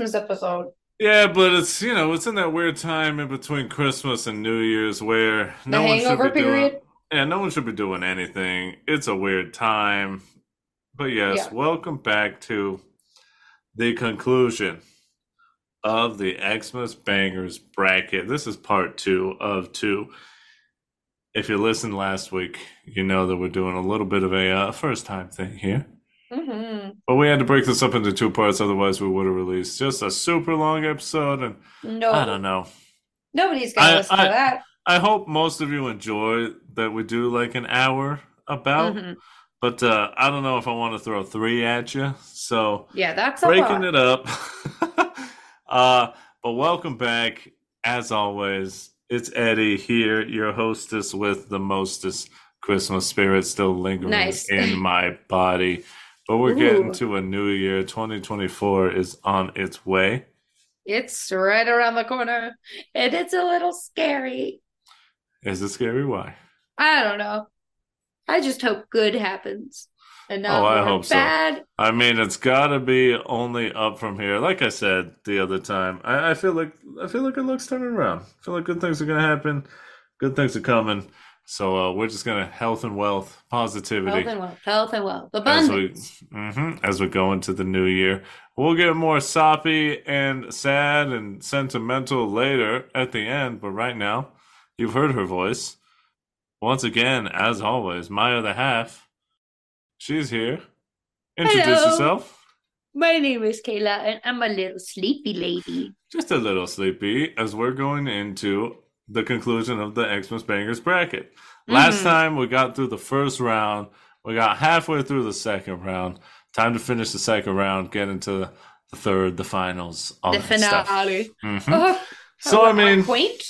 Christmas episode. Yeah, but it's you know it's in that weird time in between Christmas and New Year's where The no one should be doing period. yeah no one should be doing anything. It's a weird time, but yes, Yeah. welcome back to the conclusion of the Xmas Bangers bracket. This is part two of two. If you listened last week, you know that we're doing a little bit of a uh, first time thing here. Hmm But we had to break this up into two parts, otherwise we would have released just a super long episode. And No, I don't know. nobody's gonna I- listen I- to that. I hope most of you enjoy that we do like an hour about. Mhm. But uh, I don't know if I want to throw three at you. So Yeah, that's a breaking it up. uh, but welcome back. As always, it's Eddie here, your hostess with the mostest Christmas spirit still lingering Nice. in my body. But we're getting to a new year. 2024 is on its way. It's right around the corner, and it's a little scary. Is it scary? Why? I don't know. I just hope good happens, and not Oh, I hope so. bad. I mean, it's got to be only up from here. Like I said the other time, I, I feel like I feel like it looks turning around. I feel like good things are gonna happen. Good things are coming. So uh, we're just gonna health and wealth, positivity Health and wealth, health and wealth, as we abundance. hmm as we go into the new year. We'll get more soppy and sad and sentimental later at the end, but right now, you've heard her voice. Once again, as always, my other half. She's here. Introduce Hello. yourself. My name is Kayla, and I'm a little sleepy lady. Just a little sleepy as we're going into the conclusion of the Xmas Bangers bracket. Last Mhm. time we got through the first round, we got halfway through the second round. Time to finish the second round, get into the third, the finals, all the that stuff. finale. Mhm. Oh, So, I mean- point.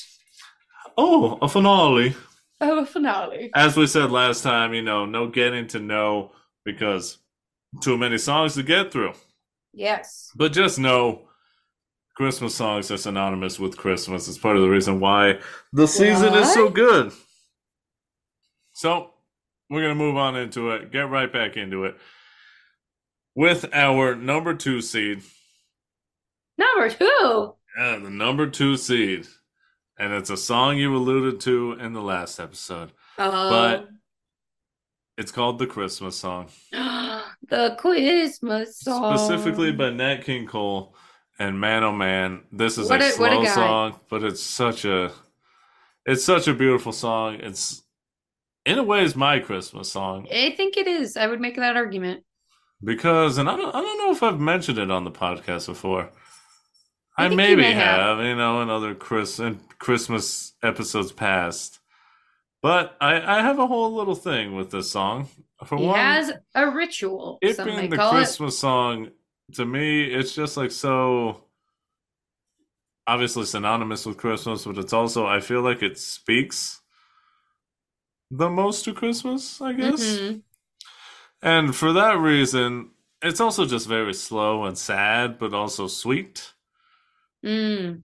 Oh, a finale. Oh, a finale. As we said last time, you know, no getting to know because too many songs to get through. Yes. But just know Christmas songs are synonymous with Christmas. It's part of the reason why the season is so good. So we're going to move on into it, get right back into it with our number two seed. Number two. Yeah, the number two seed. And it's a song you alluded to in the last episode. Oh, But- It's called the Christmas song, the Christmas song. specifically by Nat King Cole. And man, oh man, this is What a a- what a slow song, but it's such a, it's such a beautiful song. It's, in a way, it's my Christmas song I think it is. I would make that argument. because, and I don't, I don't know if I've mentioned it on the podcast before. I I, maybe may have. have, you know, in other Chris in Christmas episodes past. But I, I have a whole little thing with this song. For He one, has a ritual. it being the Christmas song, to me, it's just like so obviously synonymous with Christmas, but it's also I feel like it speaks the most to Christmas, I guess. Mhm. And for that reason, it's also just very slow and sad, but also sweet. Mm.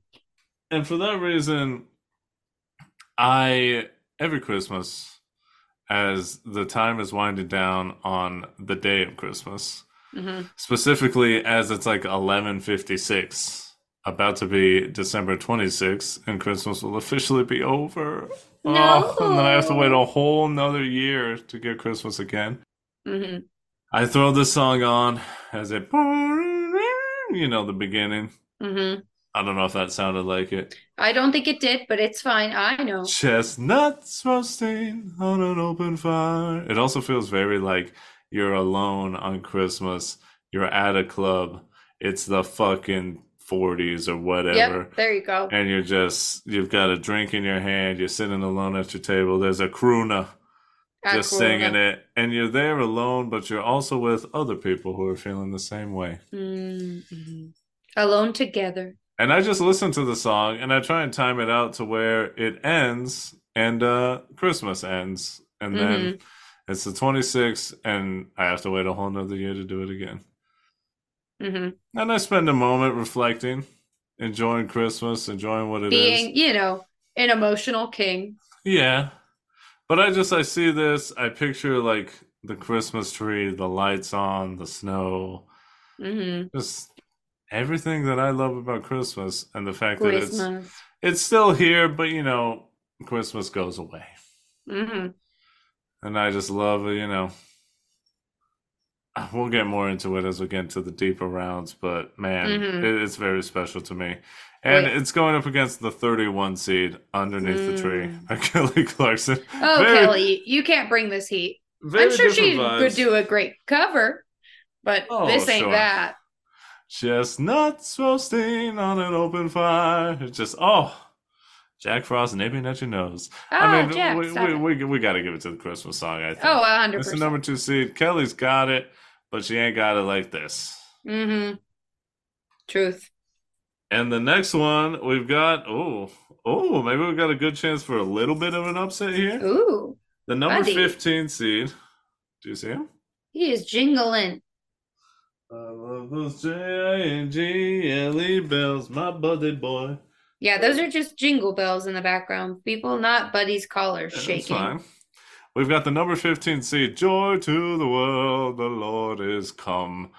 And for that reason, I every Christmas, as the time is winding down on the day of Christmas, Mhm. specifically as it's like eleven fifty six, about to be December twenty sixth, and Christmas will officially be over. Oh, and then I have to wait a whole nother year to get Christmas again. Mhm. I throw this song on as it, you know, the beginning. Mhm. I don't know if that sounded like it. I don't think it did, but it's fine. I know. Chestnuts roasting on an open fire. It also feels very like you're alone on Christmas. You're at a club. It's the fucking 40s or whatever. Yep, there you go. And you're just, you've got a drink in your hand. You're sitting alone at your table. There's a crooner just singing it. And you're there alone, but you're also with other people who are feeling the same way. Mhm. Alone together. And I just listen to the song and I try and time it out to where it ends and uh Christmas ends. And then it's the 26th and I have to wait a whole nother year to do it again. hmm And I spend a moment reflecting, enjoying Christmas, enjoying what it is. Being, you know, an emotional king. Yeah. But I just I see this, I picture like the Christmas tree, the lights on, the snow, hmm just everything that I love about Christmas and the fact that it's it's still here, but you know, Christmas goes away. hmm And I just love, it, you know, we'll get more into it as we get into the deeper rounds, but man, Mhm. it, it's very special to me. And Wait. it's going up against the 31 seed underneath the tree Mm. by Kelly Clarkson. Oh, Very- Kelly, you can't bring this heat. I'm sure she vibes. do a great cover, but Oh, this ain't sure. that. Chestnuts roasting on an open fire. It's just, oh, Jack Frost nipping at your nose. Oh, I mean, Jack, we, stop we, we, we got to give it to the Christmas song, I think. Oh, a hundred It's the number two seed. Kelly's got it, but she ain't got it like this. Mm-hmm. Truth. And the next one, we've got, oh, oh, maybe we've got a good chance for a little bit of an upset here. Ooh, The number buddy. 15 seed. Do you see him? he is jingling. I love those J-I-N-G-L-E E bells, my buddy boy. Yeah, those are just jingle bells in the background. People, not Buddy's collar That's shaking. fine. We've got the number 15 seed, Joy to the World, the Lord is come,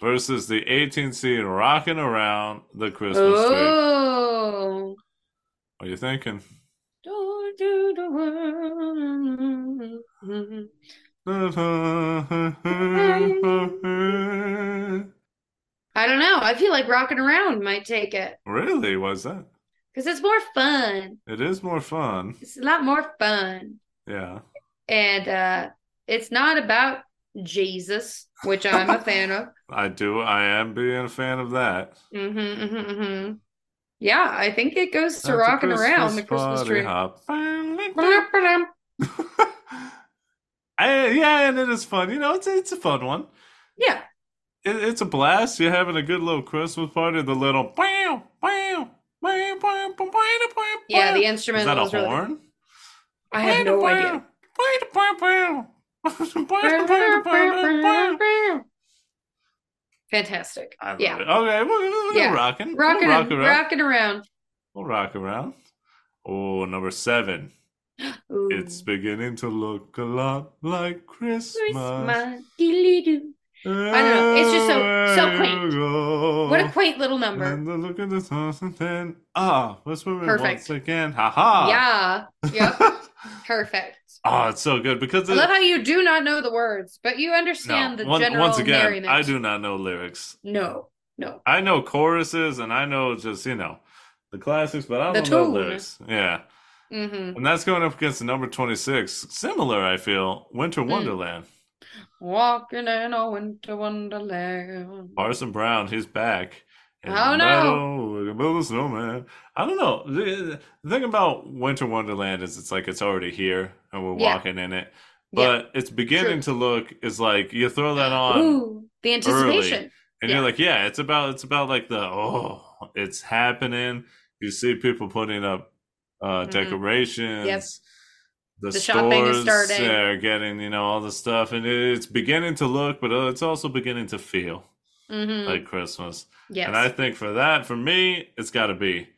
versus the 18 seed, Rocking Around the Christmas Tree. Oh. What are you thinking? Joy to the world. I don't know. I feel like rocking around might take it Really? Why's that? Because it's more fun. It is more fun. It's a lot more fun. Yeah. And uh it's not about Jesus, which I'm a fan of. I do. I am being a fan of that. hmm hmm hmm Yeah, I think it goes to At the rocking around the Christmas tree. hop. I, yeah, and it is fun. You know, it's it's a fun one. Yeah. It, it's a blast. You're having a good little Christmas party. The little bam, bam, Yeah, the instrument Is that a was really horn? I have no idea. Fantastic. I Yeah. it. Okay, we'll, we'll Yeah. rocking. Rocking, we'll rock around. rocking around. We'll rock around. Oh, number seven. Ooh. It's beginning to look a lot like Christmas. Christmas. I don't know. It's just so- so quaint. What a quaint little number. And the look at the then ah, let's move it Perfect. once again. Ha ha. Yeah. Yep. Perfect. oh, it's so good because I it, love how you do not know the words, but you understand no, the one- general once again, merriment. I do not know lyrics. No, no. I know choruses and I know just you know the classics, but I don't know tune. lyrics. Yeah, hmm and that's going up against the number twenty six. Similar, I feel. Winter Hmm. Wonderland. Walking in a winter wonderland. Parson Brown, he's back. In Oh, no. we can build a snowman. I don't know. The, the thing about Winter Wonderland is it's like it's already here and we're Yeah. walking in it. Yeah. But it's beginning to look is like you throw that on Ooh, the anticipation. and yeah. you're like, yeah, it's about it's about like the oh, it's happening. You see people putting up uh Mhm. decorations. Yep. The, The shopping is starting. are getting, you know, all the stuff, and it's beginning to look, but uh, it's also beginning to feel hmm like Christmas. yes, And I think for that, for me, it's got to be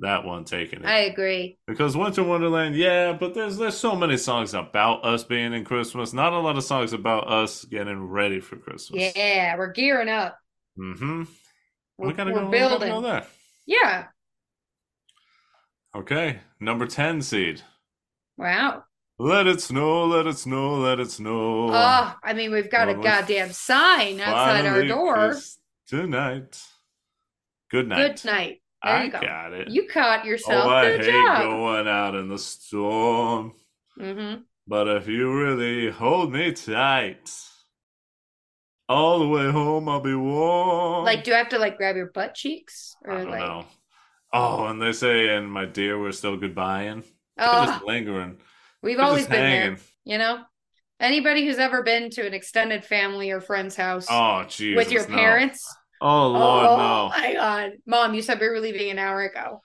that one taking it. I agree. because Winter Wonderland, yeah, but there's there's so many songs about us being in Christmas. Not a lot of songs about us getting ready for Christmas. Yeah, we're gearing up. Mm-hmm. We're, We gotta we're go. We gotta building. go there. Yeah. Okay, number ten seed. Wow. Let it snow, let it snow, let it snow. Oh, I mean, we've got a Well, goddamn sign outside our door. Tonight. Good night. Good night. There I you go. got it. You caught yourself. oh, I Good hate job. going out in the storm. hmm But if you really hold me tight, all the way home I'll be warm. Like, do I have to like grab your butt cheeks I don't like? know. Oh, and they say, and my dear, we're still goodbying. They're Oh, just lingering. we've They're always just been there. You know, anybody who's ever been to an extended family or friend's house Oh, Jesus. with your no. parents. Oh, Lord, no. oh no. my God, Mom, you said we were leaving an hour ago.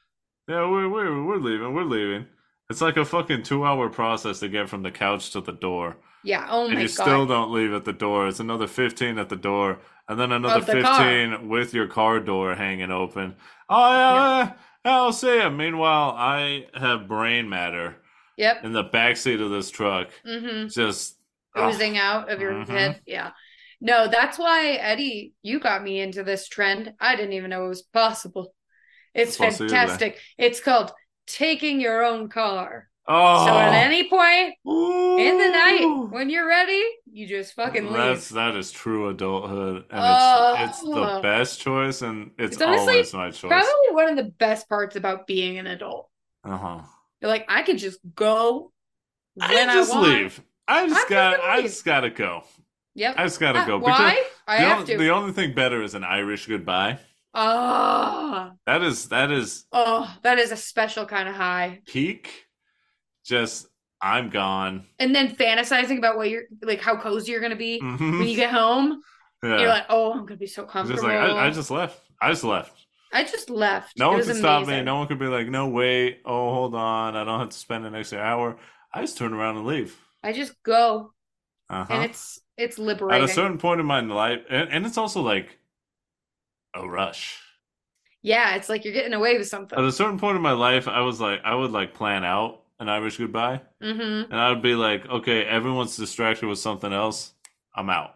Yeah, we're, we're, we're leaving. We're leaving. It's like a fucking two hour process to get from the couch to the door. Yeah. Oh and my you still don't leave at the door. It's another 15 at the door, and then another the 15 with your car door hanging open. Oh, yeah, oh, I'll see him. Meanwhile, I have brain matter Yep. in the backseat of this truck. Mm-hmm. Just Oozing out of your Mhm. head. Yeah. No, that's why Eddie, you got me into this trend. I didn't even know it was possible. It's fantastic. It's called taking your own car. Oh, So at any point in the night when you're ready, you just fucking leave. That's that is true adulthood, and Oh. it's it's the best choice, and it's, It's honestly always my choice. Probably one of the best parts about being an adult. Uh huh. You're like, I could just go when I I, just want. leave. I just I'm got. I just gotta go. Yep. I just gotta Uh, go. Why? I the, have on- to. the only thing better is an Irish goodbye. Oh, That is that is oh, that is a special kind of high. peak. Just I'm gone. And then fantasizing about what you're like, how cozy you're gonna be Mhm. when you get home. Yeah. You're like, oh, I'm gonna be so comfortable. just like I, I just left. I just left. I just left. No It one could stop me. No one could be like, no, wait. Oh, hold on. I don't have to spend an extra hour. I just turn around and leave. I just go, Uh and it's it's liberating. At a certain point in my life, and, and it's also like a rush. yeah, it's like you're getting away with something. At a certain point in my life, I was like, I would like plan out an Irish goodbye, mm-hmm. and I would be like, okay, everyone's distracted with something else. I'm out,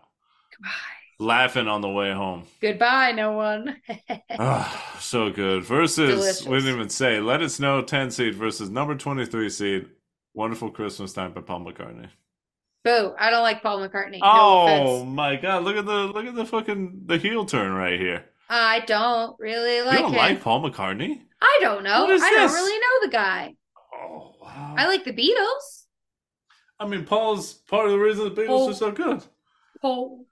Goodbye. laughing on the way home. Goodbye, no one. Ah, so good. Versus, Delicious. we didn't even say, Let It Snow 10 seed versus number 23 seed, Wonderful Christmas Time by Paul McCartney. Boo! I don't like Paul McCartney. No oh offense. my god, look at the look at the fucking the heel turn right here. I don't really like you don't him. like Paul McCartney? I don't know. I this? don't really know the guy. Wow. I like the Beatles. I mean Paul's part of the reason the Beatles Paul- are so good. Paul.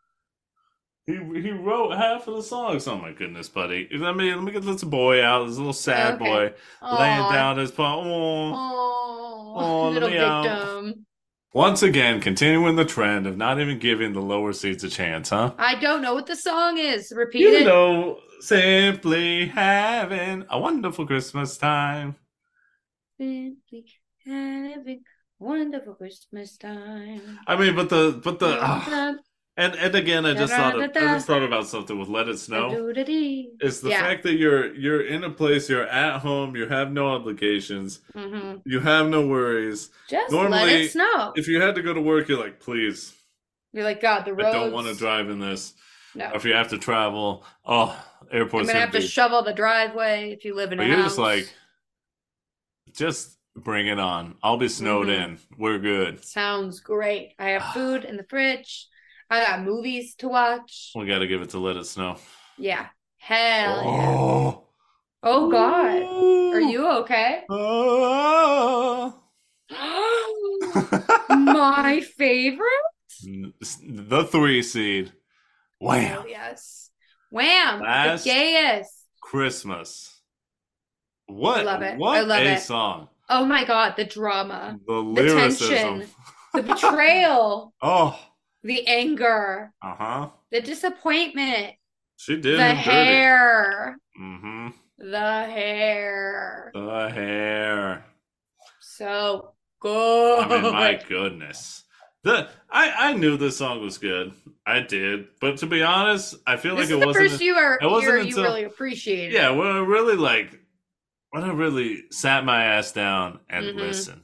He he wrote half of the songs. Oh my goodness, buddy. Let me let me get this boy out, this little sad Okay. boy laying down his paw. Aw, let little me out. Once again, continuing the trend of not even giving the lower seeds a chance, huh? I don't know what the song is. Repeat You it. know, simply having a wonderful Christmas time. Simply having a wonderful Christmas time. I mean, but the but the ah, and and again, I just thought of, I just thought about something with "Let It Snow." It's the Yeah. fact that you're you're in a place, you're at home, you have no obligations, Mhm. you have no worries. Just let Normally, it snow. If you had to go to work, you're like, please, You're like, God, the roads. I don't want to drive in this. No. Or if you have to travel, oh, I'm gonna have to shovel the driveway if you live in a But you're house. just like, just bring it on. I'll be snowed Mhm. in. We're good. Sounds great. I have food in the fridge. I got movies to watch. We got to give it to Let It Snow. Yeah. Hell yeah. Oh, Oh God. Are you okay? Oh. My favorite? the three seed. Wham! Oh, yes. Wham! Last- The gayest. Christmas. What? I love it. What I love a it. song. Oh my God, the drama, The The tension. the betrayal, oh, the anger, uh huh. the disappointment, She did the hair, Mm-hmm. the hair. The hair. So good. I mean, my goodness. The I I knew this song was good. I did, but to be honest, I feel this like it wasn't. first year, it wasn't year you really appreciated. yeah, I really like, when I really sat my ass down and Mhm. listened.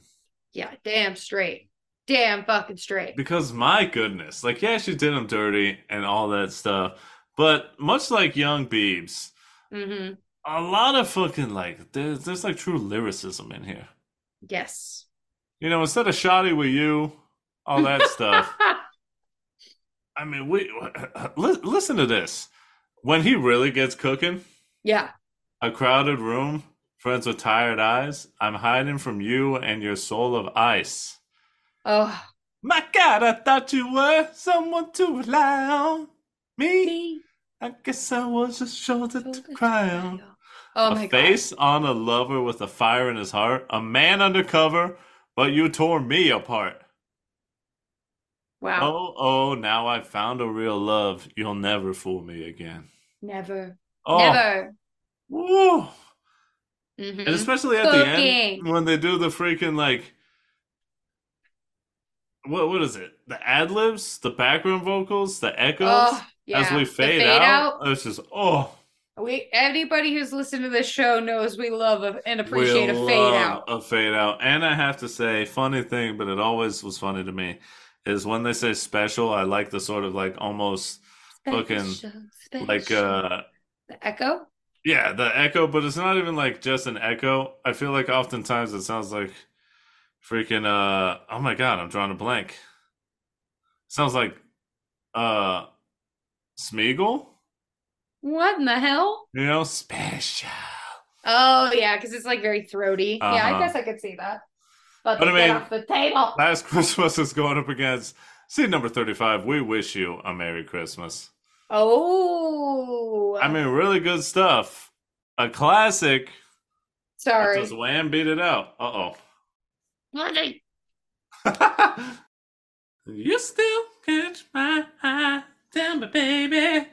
Yeah, damn straight. Damn fucking straight. Because my goodness, like yeah, she did him dirty and all that stuff, but much like Young Beebs, Mm-hmm. a lot of fucking like there's there's like true lyricism in here. Yes. You know, instead of shoddy with you, all that stuff. I mean, we listen to this. When he really gets cooking, yeah. a crowded room, friends with tired eyes. I'm hiding from you and your soul of ice. Oh, My God, I thought you were someone to rely on. Me, me. I guess I was a shoulder to cry on. Oh a my god. face on a lover with a fire in his heart. A man undercover, but you tore me apart. Wow. Oh, oh, now I've found a real love. You'll never fool me again. Never. Oh, Never. woo. Mhm. And especially at the end when they do the freaking like what what is it? The ad libs, the background vocals, the echoes Oh, yeah. as we The fade, out, It's just oh We anybody who's listened to this show knows we love a, and appreciate we a fade out. A fade out. And I have to say, funny thing, but it always was funny to me, is when they say special, I like the sort of like almost fucking Special, like uh the echo. Yeah, the echo, but it's not even like just an echo. I feel like oftentimes it sounds like freaking uh oh my god, I'm drawing a blank. Sounds like uh Smeagol? What in the hell? You know, special. Oh yeah, because it's like very throaty. Yeah, I Uh-huh. guess I could see that. But, But I mean- off the table. Last Christmas is going up against seed number 35. We wish you a Merry Christmas. Oh, I mean, really good stuff. A classic. sorry. Just wham beat it out. Uh oh. you still catch my eye. Tell me, baby.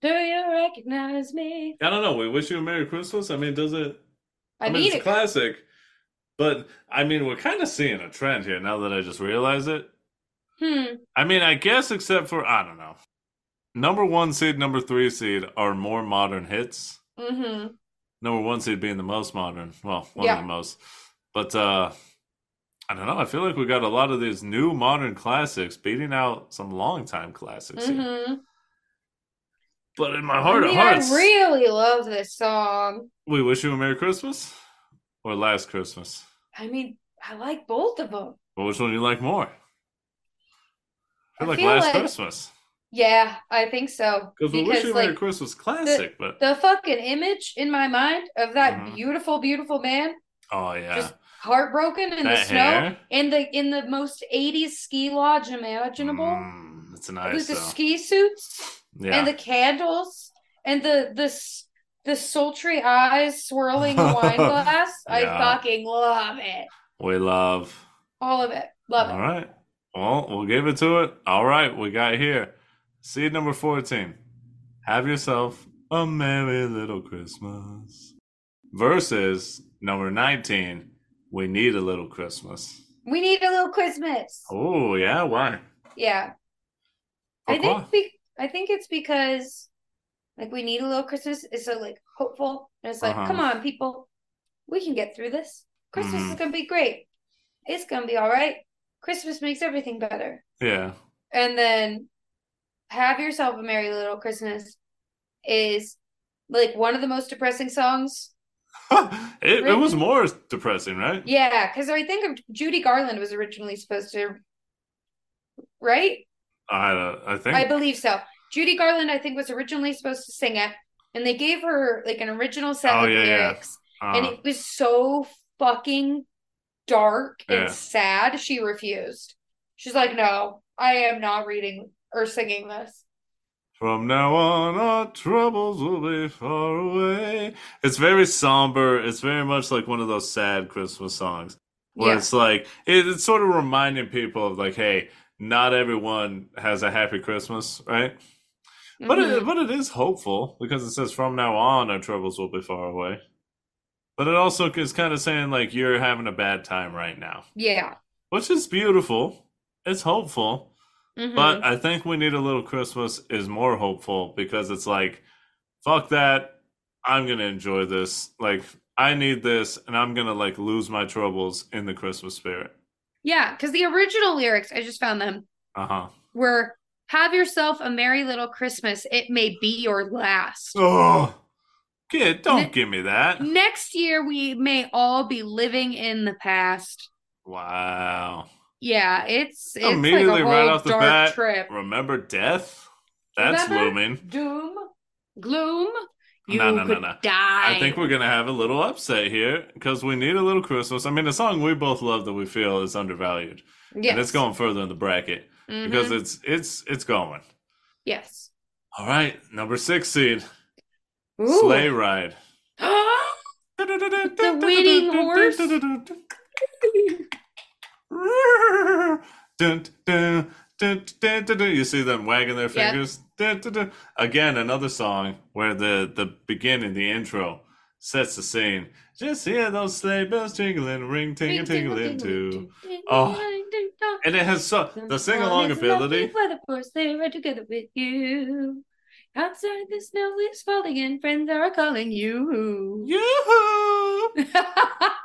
Do you recognize me? I don't know. We wish you a Merry Christmas. I mean, does it? I, I mean, it's it. classic. But I mean, we're kind of seeing a trend here now that I just realize it. Hmm. I mean, I guess except for I don't know. Number one seed, number three seed are more modern hits. Mm-hmm. Number one seed being the most modern. Well, one Yeah. of the most. But uh I don't know. I feel like we got a lot of these new modern classics beating out some longtime classics. Mm-hmm. But in my I heart mean, of hearts, I really love this song. we wish you a Merry Christmas or Last Christmas. I mean, I like both of them. Well, which one do you like more? I feel I like feel Last like- Christmas. Yeah, I think so. Because we wish you a Merry Christmas classic, but the fucking image in my mind of that Mhm. beautiful, beautiful man oh yeah. just heartbroken in the snow hair. in the in the most 80s ski lodge imaginable Mm, it's nice with the though. ski suits yeah. and the candles and the the the sultry eyes swirling the wine glass. I Yeah. fucking love it. we love. All of it. Love All it. right. Well, we'll give it to it. All right, we got here. Seed number 14. Have yourself a merry little Christmas. Versus number 19. We need a little Christmas. We need a little Christmas. Oh, yeah. Why? Yeah. I think be- I think it's because like we need a little Christmas. It's so like hopeful. And it's like, Uh-huh. come on, people. We can get through this. Christmas Mhm. is gonna be great. It's gonna be all right. Christmas makes everything better. Yeah. And then have yourself a merry little Christmas is like one of the most depressing songs. it, it was more depressing, right? Yeah, because I think of Judy Garland was originally supposed to right? I, uh, I think. I believe so. Judy Garland, I think, was originally supposed to sing it, and they gave her like an original set Oh, of yeah, yeah. lyrics, and uh, it was so fucking dark and Yeah. sad. She refused. She's like, "No, I am not reading or singing this." From now on, our troubles will be far away. It's very somber. It's very much like one of those sad Christmas songs where Yeah. it's like, it, it's sort of reminding people of like, hey, not everyone has a happy Christmas, right? But Mhm. it, but it is hopeful because it says from now on, our troubles will be far away. But it also is kind of saying like you're having a bad time right now, yeah, which is beautiful. It's hopeful. Mhm. But I think we need a little Christmas is more hopeful because it's like, fuck that. I'm gonna enjoy this. Like I need this, and I'm gonna like lose my troubles in the Christmas spirit. yeah, because the original lyrics, I just found them Uh huh. were "Have yourself a merry little Christmas. It may be your last." Oh, kid, don't Ne- give me that. Next year, we may all be living in the past. Wow. Yeah, it's it's Immediately like a right off the dark bat, trip. Remember death? That's Remember? looming. Doom, gloom. You No, no, no, could no. die. I think we're gonna have a little upset here because we need a little Christmas. I mean, a song we both love that we feel is undervalued, yes. and it's going further in the bracket Mhm. because it's it's it's going. yes. All right, number six seed, Ooh. Sleigh Ride. the winning horse. Dun, dun, dun, dun, dun. You see them wagging their fingers. Dun, dun, dun. Again, another song where the the beginning, the intro, sets the scene. Just hear those sleigh bells jingling, ring ting tingling too. Oh. And it has so the sing along ability. Weather for sleigh ride together with you. Outside the snow is falling and friends are calling you. Yoo-hoo!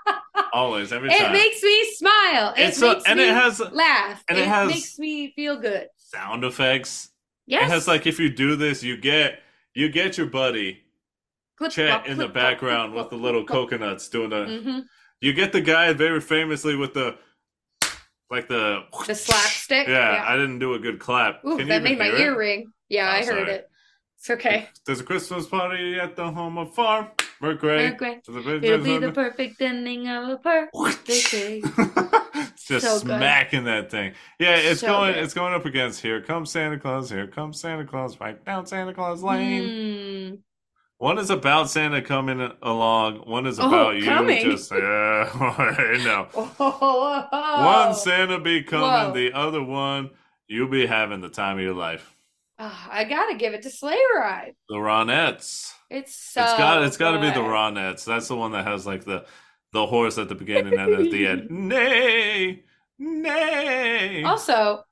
Always, every time. it makes me smile. It it's makes and me it has laugh. and it it has- makes me feel good. sound effects. Yes. It has like if you do this, you get you get your buddy Clip clop, in the background with the little coconuts doing the. Mhm. You get the guy very famously with the like the The slapstick. Yeah, I didn't do a good clap. Ooh, Can you that made my ear ring. Yeah, Oh, I heard sorry. it. It's okay. There's a Christmas party at the home of farm. We're great. Okay. To the It'll be the perfect ending of a perfect day. Just So good. smacking that thing. Yeah, it's So going good. it's going up against Here Comes Santa Claus, Here Comes Santa Claus, right down Santa Claus Lane. Mm. One is about Santa coming along, one is Oh, about you coming. just yeah, I know. Oh, One Santa be coming, Whoa. the other one you'll be having the time of your life. Ah, I gotta give it to Sleigh Ride. The Ronettes. It's so. it's got it's got to be the. Ronettes. That's the one that has like the the horse at the beginning and at the end. Nay, nay. Also,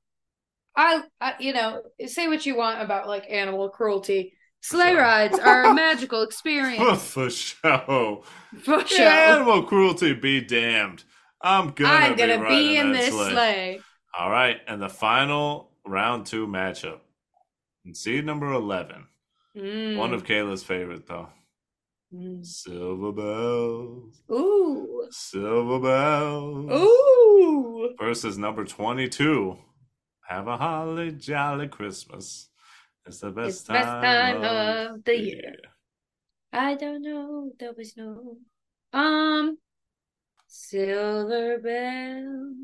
I, I, you know, say what you want about like animal cruelty. Sleigh Sure. rides are a magical experience For sure. for sure. Animal cruelty be damned. I'm gonna I'm be, gonna riding be in this sleigh. sleigh. All right, and the final round two matchup. In seed number eleven. Mm. One of Kayla's favorite though. Mm. Silver bells. Ooh. Silver bells. Ooh. versus number 22 have a holly jolly christmas it's the best, It's the best time of of the year. I don't know. There was no. Um. Silver bells.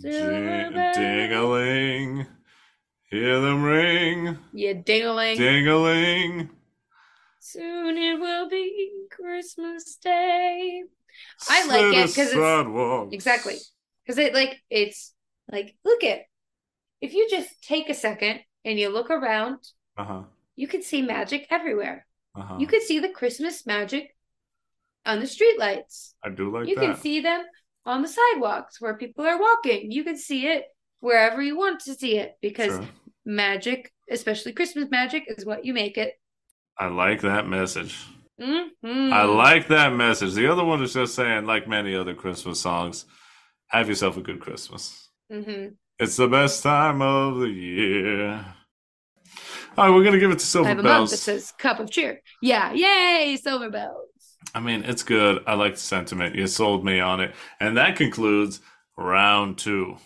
Silver Ding- bell. ding-a-ling hear them ring Yeah, ding-a-ling. ding-a-ling Soon it will be Christmas Day. I like it because it's- Exactly. Because it like it's like look at if you just take a second and you look around, uh-huh you can see magic everywhere. uh-huh You can see the Christmas magic on the streetlights. i do like you that can see them on the sidewalks where people are walking. You can see it wherever you want to see it because Sure. magic, especially Christmas magic, is what you make it. i like that message Mhm. i like that message the other one is just saying like many other christmas songs have yourself a good christmas Mhm. It's the best time of the year. All right, we're gonna give it to I Silver have a mug that says "Cup of Cheer." Yeah, yay, Silver Bells. I mean, it's good. I like the sentiment. You sold me on it, and that concludes round two,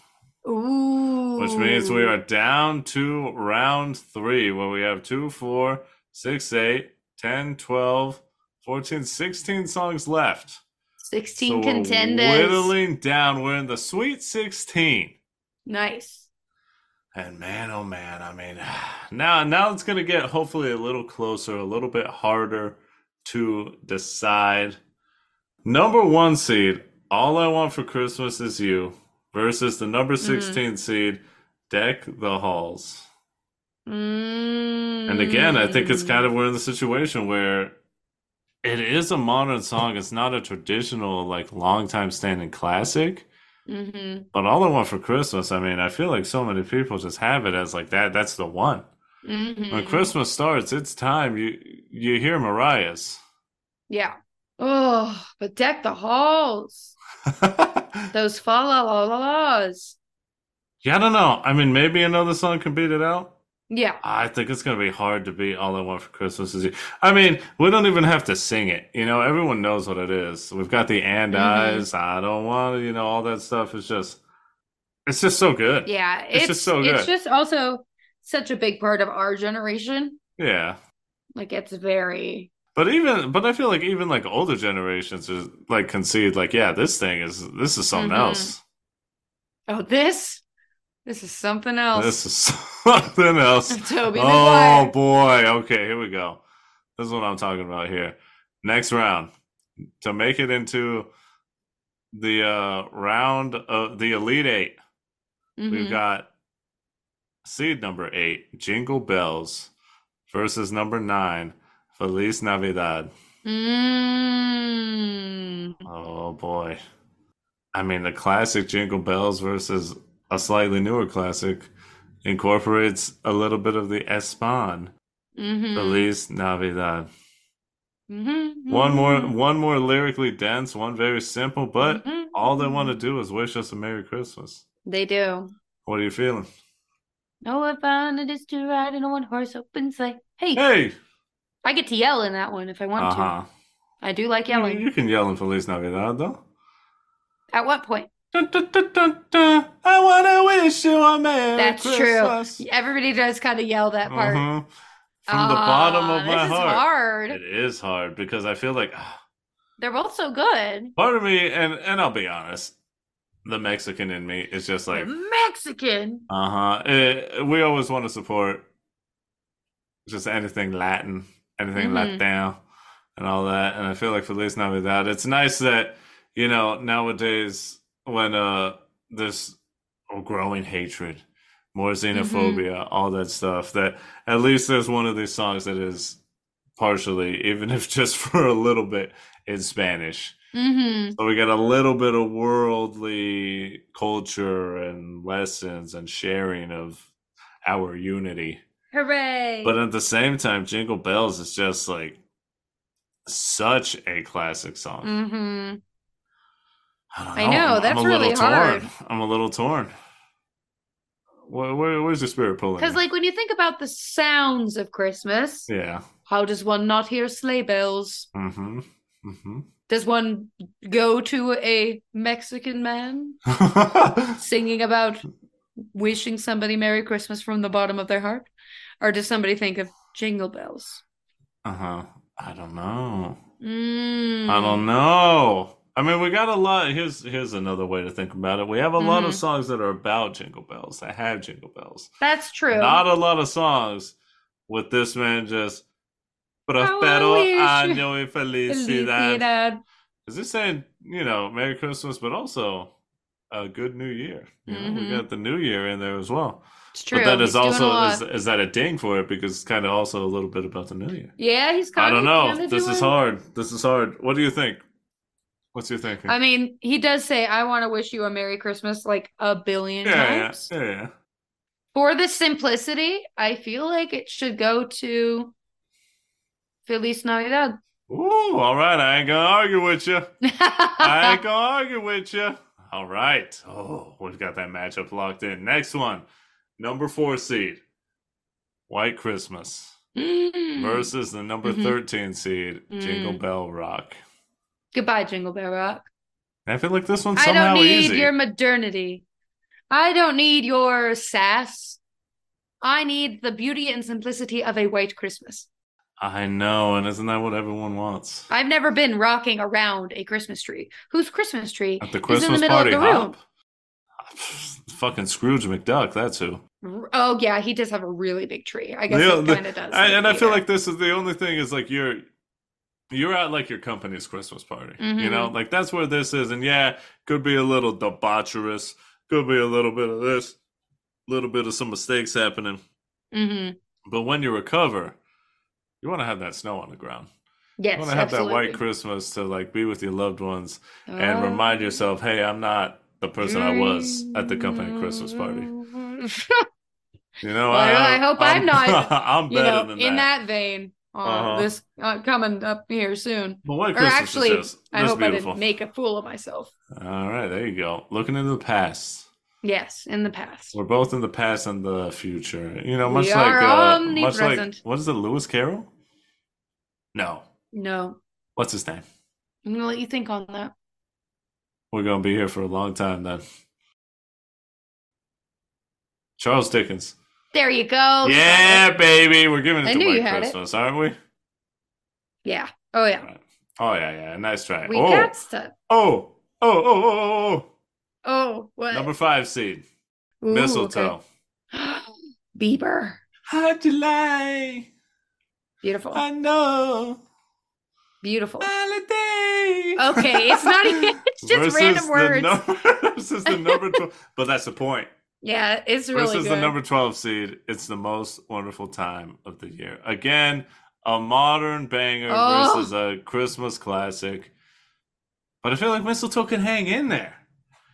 Ooh, which means we are down to round three, where we have two, four, six, eight, 10, 12, 14, 16 songs left. sixteen so contenders. We're whittling down. We're in the sweet sixteen. Nice. And man, oh man, I mean, now now it's gonna get hopefully a little closer, a little bit harder to decide. Number one seed, all I want for Christmas is you, versus the number Mm-hmm. 16 seed, Deck the Halls. Mm. And again, I think it's kind of we're in the situation where it is a modern song. It's not a traditional, like long time standing classic. hmm But all I want for Christmas, I mean, I feel like so many people just have it as like that. That's the one. hmm When Christmas starts, it's time. You you hear Mariah's. Yeah. Oh, but deck the halls. Those fa la la la la's. yeah, I don't know. I mean, maybe another song can beat it out. Yeah. I think it's gonna be hard to beat "All I Want for Christmas Is You." I mean, we don't even have to sing it. You know, everyone knows what it is. We've got the and Mhm. eyes. I don't want to. You know, all that stuff is just. It's just so good. Yeah. It's It's, just so good. It's just also such a big part of our generation. Yeah. Like it's very But even, but I feel like even like older generations is like concede like, yeah, this thing is this is something Mhm. else. Oh, this this is something else. This is something else. Toby Oh boy. Okay, here we go. This is what I'm talking about here. Next round. To make it into the uh round of the Elite 8, we've Mhm. got seed number 8, Jingle Bells versus number 9, Feliz Navidad. Mm. Oh boy. I mean, the classic Jingle Bells versus a slightly newer classic incorporates a little bit of the Espan. Mhm. Feliz Navidad. Mhm. One more, one more lyrically dense, one very simple, but Mhm. all they want to do is wish us a Merry Christmas. They do. What are you feeling? Oh, I found it is to ride in a one horse open sleigh. Hey, Hey. I get to yell in that one if I want Uh huh. to. I do like yelling. you can yell in Feliz Navidad though. At what point? Dun, dun, dun. I wanna wish you a Merry That's Christmas. true. Everybody does kind of yell that part. Mhm. From the bottom of Ah, my this heart. is hard. It is hard because I feel like ah, They're both so good. part of me, and and I'll be honest, the Mexican in me is just like, Mexican. uh huh. We always want to support just anything Latin, anything Mhm. down, and all that. And I feel like Feliz Navidad. It's nice that you know nowadays when uh there's growing hatred, more xenophobia, all that stuff. That at least there's one of these songs that is partially, even if just for a little bit, in Spanish. Mm-hmm. So we got a little bit of worldly culture and lessons and sharing of our unity. Hooray. But at the same time, Jingle Bells is just like such a classic song. mm-hmm. I, I know, I'm, that's I'm a little really hard. torn. I'm a little torn. Where, where, where's your spirit pulling? Because, like, when you think about the sounds of Christmas, yeah. how does one not hear sleigh bells? Mm-hmm. Mm-hmm. Does one go to a Mexican man singing about wishing somebody Merry Christmas from the bottom of their heart? Or does somebody think of jingle bells? uh-huh. I don't know. Mm. I don't know. I mean, we got a lot. Here's here's another way to think about it. We have a lot of Mhm. songs that are about jingle bells, that have jingle bells. That's true. Not a lot of songs with this man just Prospero año y felicidad. Felicidad. Is this saying, you know, Merry Christmas, but also a good New Year? You know, we Mhm. got the New Year in there as well. It's true. But that He's is doing a also is, is that a ding for it because it's kind of also a little bit about the New Year. yeah, he's kind of. I don't know. This is hard. This is hard. What do you think? What's your thinking? I mean, he does say, I want to wish you a Merry Christmas like a billion yeah, yeah, times. yeah, yeah. For the simplicity, I feel like it should go to Feliz Navidad. Ooh, all right. I ain't gonna argue with you. I ain't gonna argue with you. All right. Oh, we've got that matchup locked in. Next one, number four seed, White Christmas Mm. versus the number Mhm. 13 seed, Mm. Jingle Bell Rock. Goodbye, Jingle Bell Rock. I feel like this one's somehow easy. I don't need easy. your modernity. I don't need your sass. I need the beauty and simplicity of a white Christmas. I know, and isn't that what everyone wants? I've never been rocking around a Christmas tree. Whose Christmas tree At the is in the Christmas middle party of the room? hop. Fucking Scrooge McDuck, that's who. Oh yeah, he does have a really big tree. I guess it kind of does. I, and I feel yeah. like this is the only thing is like you're you're at like your company's Christmas party. You Mhm. know, like that's where this is. And yeah, could be a little debaucherous, could be a little bit of this, a little bit of some mistakes happening. Mhm. But when you recover, you want to have that snow on the ground. Yes, you want to have that white. Christmas to like be with your loved ones and Oh. remind yourself, hey, I'm not the person I was at the company Christmas party. You know, Well, I hope I'm not, I'm you better know, than in that. that vein. Uh, Uh-huh. This uh, coming up here soon. But white Or actually, I hope I beautiful. didn't make a fool of myself. All right, there you go. Looking into the past. Yes, in the past. We're both in the past and the future. You know, We much like uh, much like what is it, Lewis Carroll? No. No, What's his name? I'm gonna let you think on that. We're gonna be here for a long time then. Charles Dickens. There you go. Yeah, baby. We're giving it I to knew you White had it. Christmas, aren't we? Yeah. Oh yeah. Right. Oh yeah, yeah. Nice try. We oh. got stuff. oh, oh, oh, oh, oh, oh. Oh, what? Number five seed. Ooh, Mistletoe. okay. Bieber. How'd you lie? Beautiful. I know. Beautiful. Holiday. Okay, it's not even. It's just Versus random the words. number- versus the number 12. But that's the point. Yeah, it's really versus good. the number 12 seed. It's the most wonderful time of the year. Again, a modern banger Oh. versus a Christmas classic. But I feel like Mistletoe can hang in there.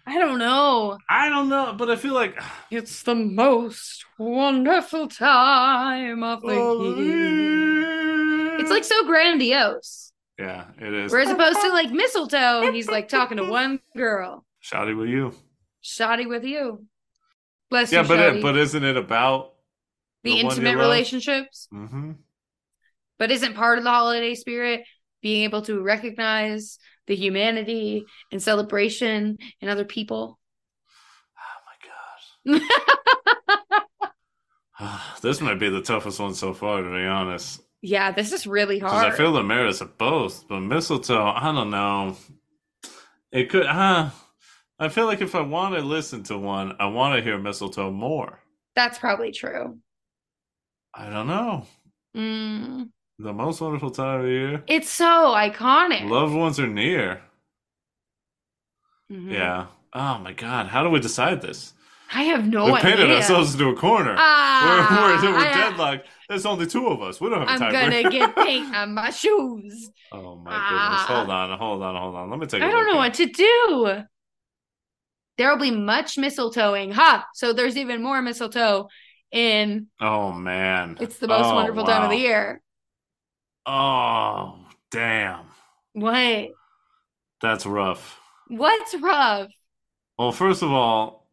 I don't know. I don't know, but I feel like It's the most wonderful time of the year. It's like so grandiose. yeah, it is. Whereas opposed to like mistletoe, he's like talking to one girl. Shouty with you. Shoddy with you. Bless Yeah, you, but it, but isn't it about the, the intimate relationships. hmm But isn't part of the holiday spirit being able to recognize the humanity and celebration in other people? Oh my god. this might be the toughest one so far, to be honest. yeah, this is really hard. I feel the merits of both, but mistletoe, I don't know. It could, huh? I feel like if I want to listen to one, I want to hear mistletoe more. That's probably true. I don't know. Mm, The most wonderful time of the year. it's so iconic. Loved ones are near. Mhm. Yeah. Oh my god. How do we decide this? I have no idea. we idea. painted ourselves into a corner. Ah, we're we're, we're I- deadlocked. There's only two of us. We don't have time. I'm gonna get paint on my shoes. Oh my Ah. goodness. Hold on, hold on, hold on. Let me take a I don't know what to do. There'll be much mistletoeing. Ha! So there's even more mistletoe in Oh man. it's the most Oh, wonderful time of the year. Oh damn. What? That's rough. What's rough? Well, first of all,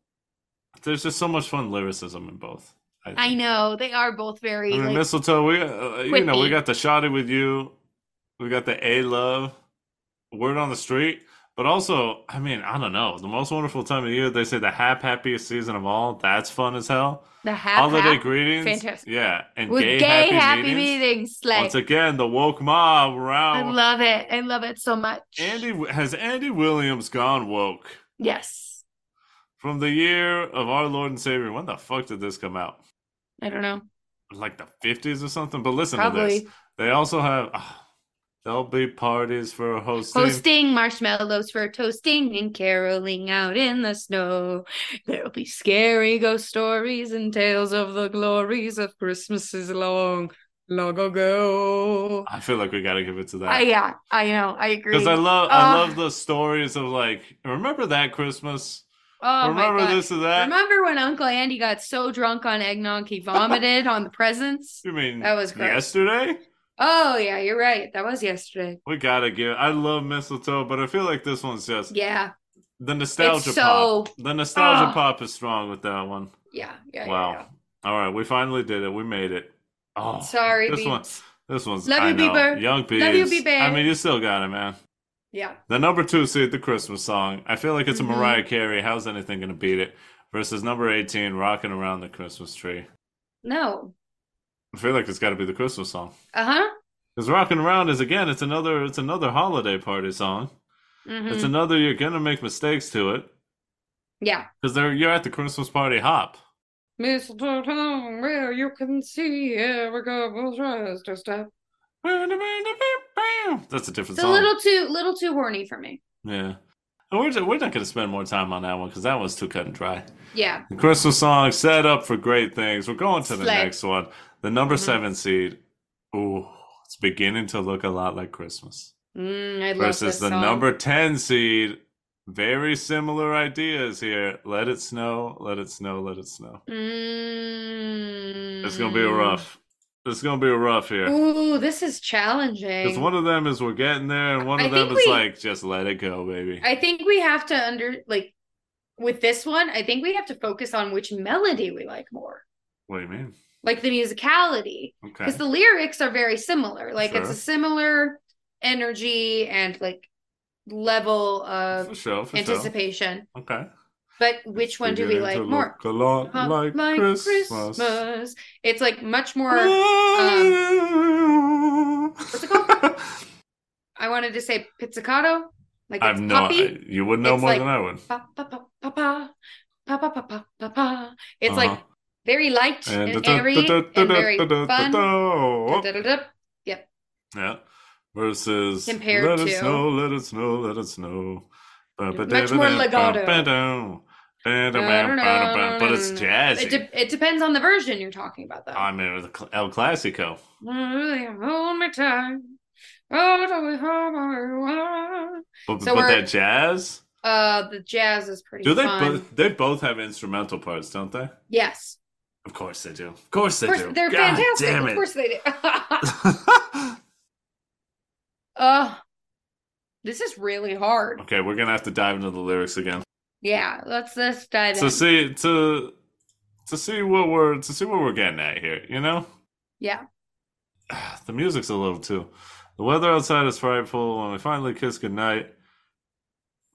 there's just so much fun lyricism in both. I think. know they are both very I mean, like, mistletoe. We, uh, you know, we got the shotty with you. We got the a love, word on the street. But also, I mean, I don't know. The most wonderful time of year. They say the hap happiest season of all. That's fun as hell. the hap, Holiday hap greetings, Fantastic. yeah, and with gay, gay, happy, happy, meetings. meetings. Slay. Once again, the woke mob round. I love it. I love it so much. Andy has Andy Williams gone woke Yes. from the year of our Lord and Savior. When the fuck did this come out? I don't know. Like the fifties or something. But listen to this. They also have. ah, there'll be parties for hosting. hosting marshmallows for toasting and caroling out in the snow. There'll be scary ghost stories and tales of the glories of Christmases long, long ago. I feel like we got to give it to I, that yeah, I know. I agree. because I love I Ah. love the stories of like remember that Christmas. oh remember my this or that. Remember when Uncle Andy got so drunk on eggnog he vomited on the presents? you mean That was gross. yesterday? Oh yeah, you're right. That was yesterday. We gotta give. I love mistletoe, but I feel like this one's just Yeah, the nostalgia It's so- pop. The nostalgia Ah. pop is strong with that one. yeah, yeah. wow. yeah, All right, we finally did it. We made it. Oh. Sorry, this one. This one's. Love I you, know. Bieber. Young Bees. Love you, Bieber. I mean, you still got it, man. Yeah. The number two seed, the Christmas song. I feel like it's Mhm. a Mariah Carey. How's anything gonna beat it? Versus number eighteen, rocking around the Christmas tree. No. I feel like it's got to be the Christmas song. Uh huh. Because rocking around is again, it's another, it's another holiday party song. Mm-hmm. It's another. You're gonna make mistakes to it yeah. because they're you're at the Christmas party hop. Mistletoe town where you can see every couple tries to stop. That's a different song. It's a little too little too horny for me. Yeah. We're, we're not going to spend more time on that one because that one's too cut and dry. Yeah. The Christmas song set up for great things. We're going to the Slay. next one. The number Mhm. seven seed. Ooh, it's beginning to look a lot like Christmas. Mm, I love Versus the song. number 10 seed. Very similar ideas here. Let it snow, let it snow, let it snow. Mm. It's going to be rough. It's going to be rough here. Ooh, this is challenging. Because one of them is we're getting there, and one I of them is we- like, just let it go, baby. I think we have to under like with this one. I think we have to focus on which melody we like more, what do you mean? like the musicality because okay. the lyrics are very similar like sure. it's a similar energy and like level of for sure, for anticipation sure. okay but which one do we like more a lot uh, like, like christmas. christmas. it's like much more um, what's it called i wanted to say pizzicato like i've no I, you would know it's more like, than i would pa, pa, pa, pa, pa. Pa, pa, pa, pa, pa, pa. It's uh-huh. like very light and, And airy and very fun. Yep. Yeah. Versus Compared let it snow, let it snow, let it snow. Much more legato. But it's jazzy. It, de- it depends on the version you're talking about, though. I mean, the El Clasico. Hold me tight. Oh, don't we hold me But, So but that jazz, Uh, the jazz is pretty do they both? They both have instrumental parts, don't they? Yes. Of course they do. Of course they Of course, do. they're God fantastic. Damn Of course they do. uh, this is really hard. okay, we're gonna have to dive into the lyrics again. Yeah, let's let's dive So in. see to to see what we're to see what we're getting at here. You know, Yeah. the music's a little too. The weather outside is frightful. When we finally kiss goodnight.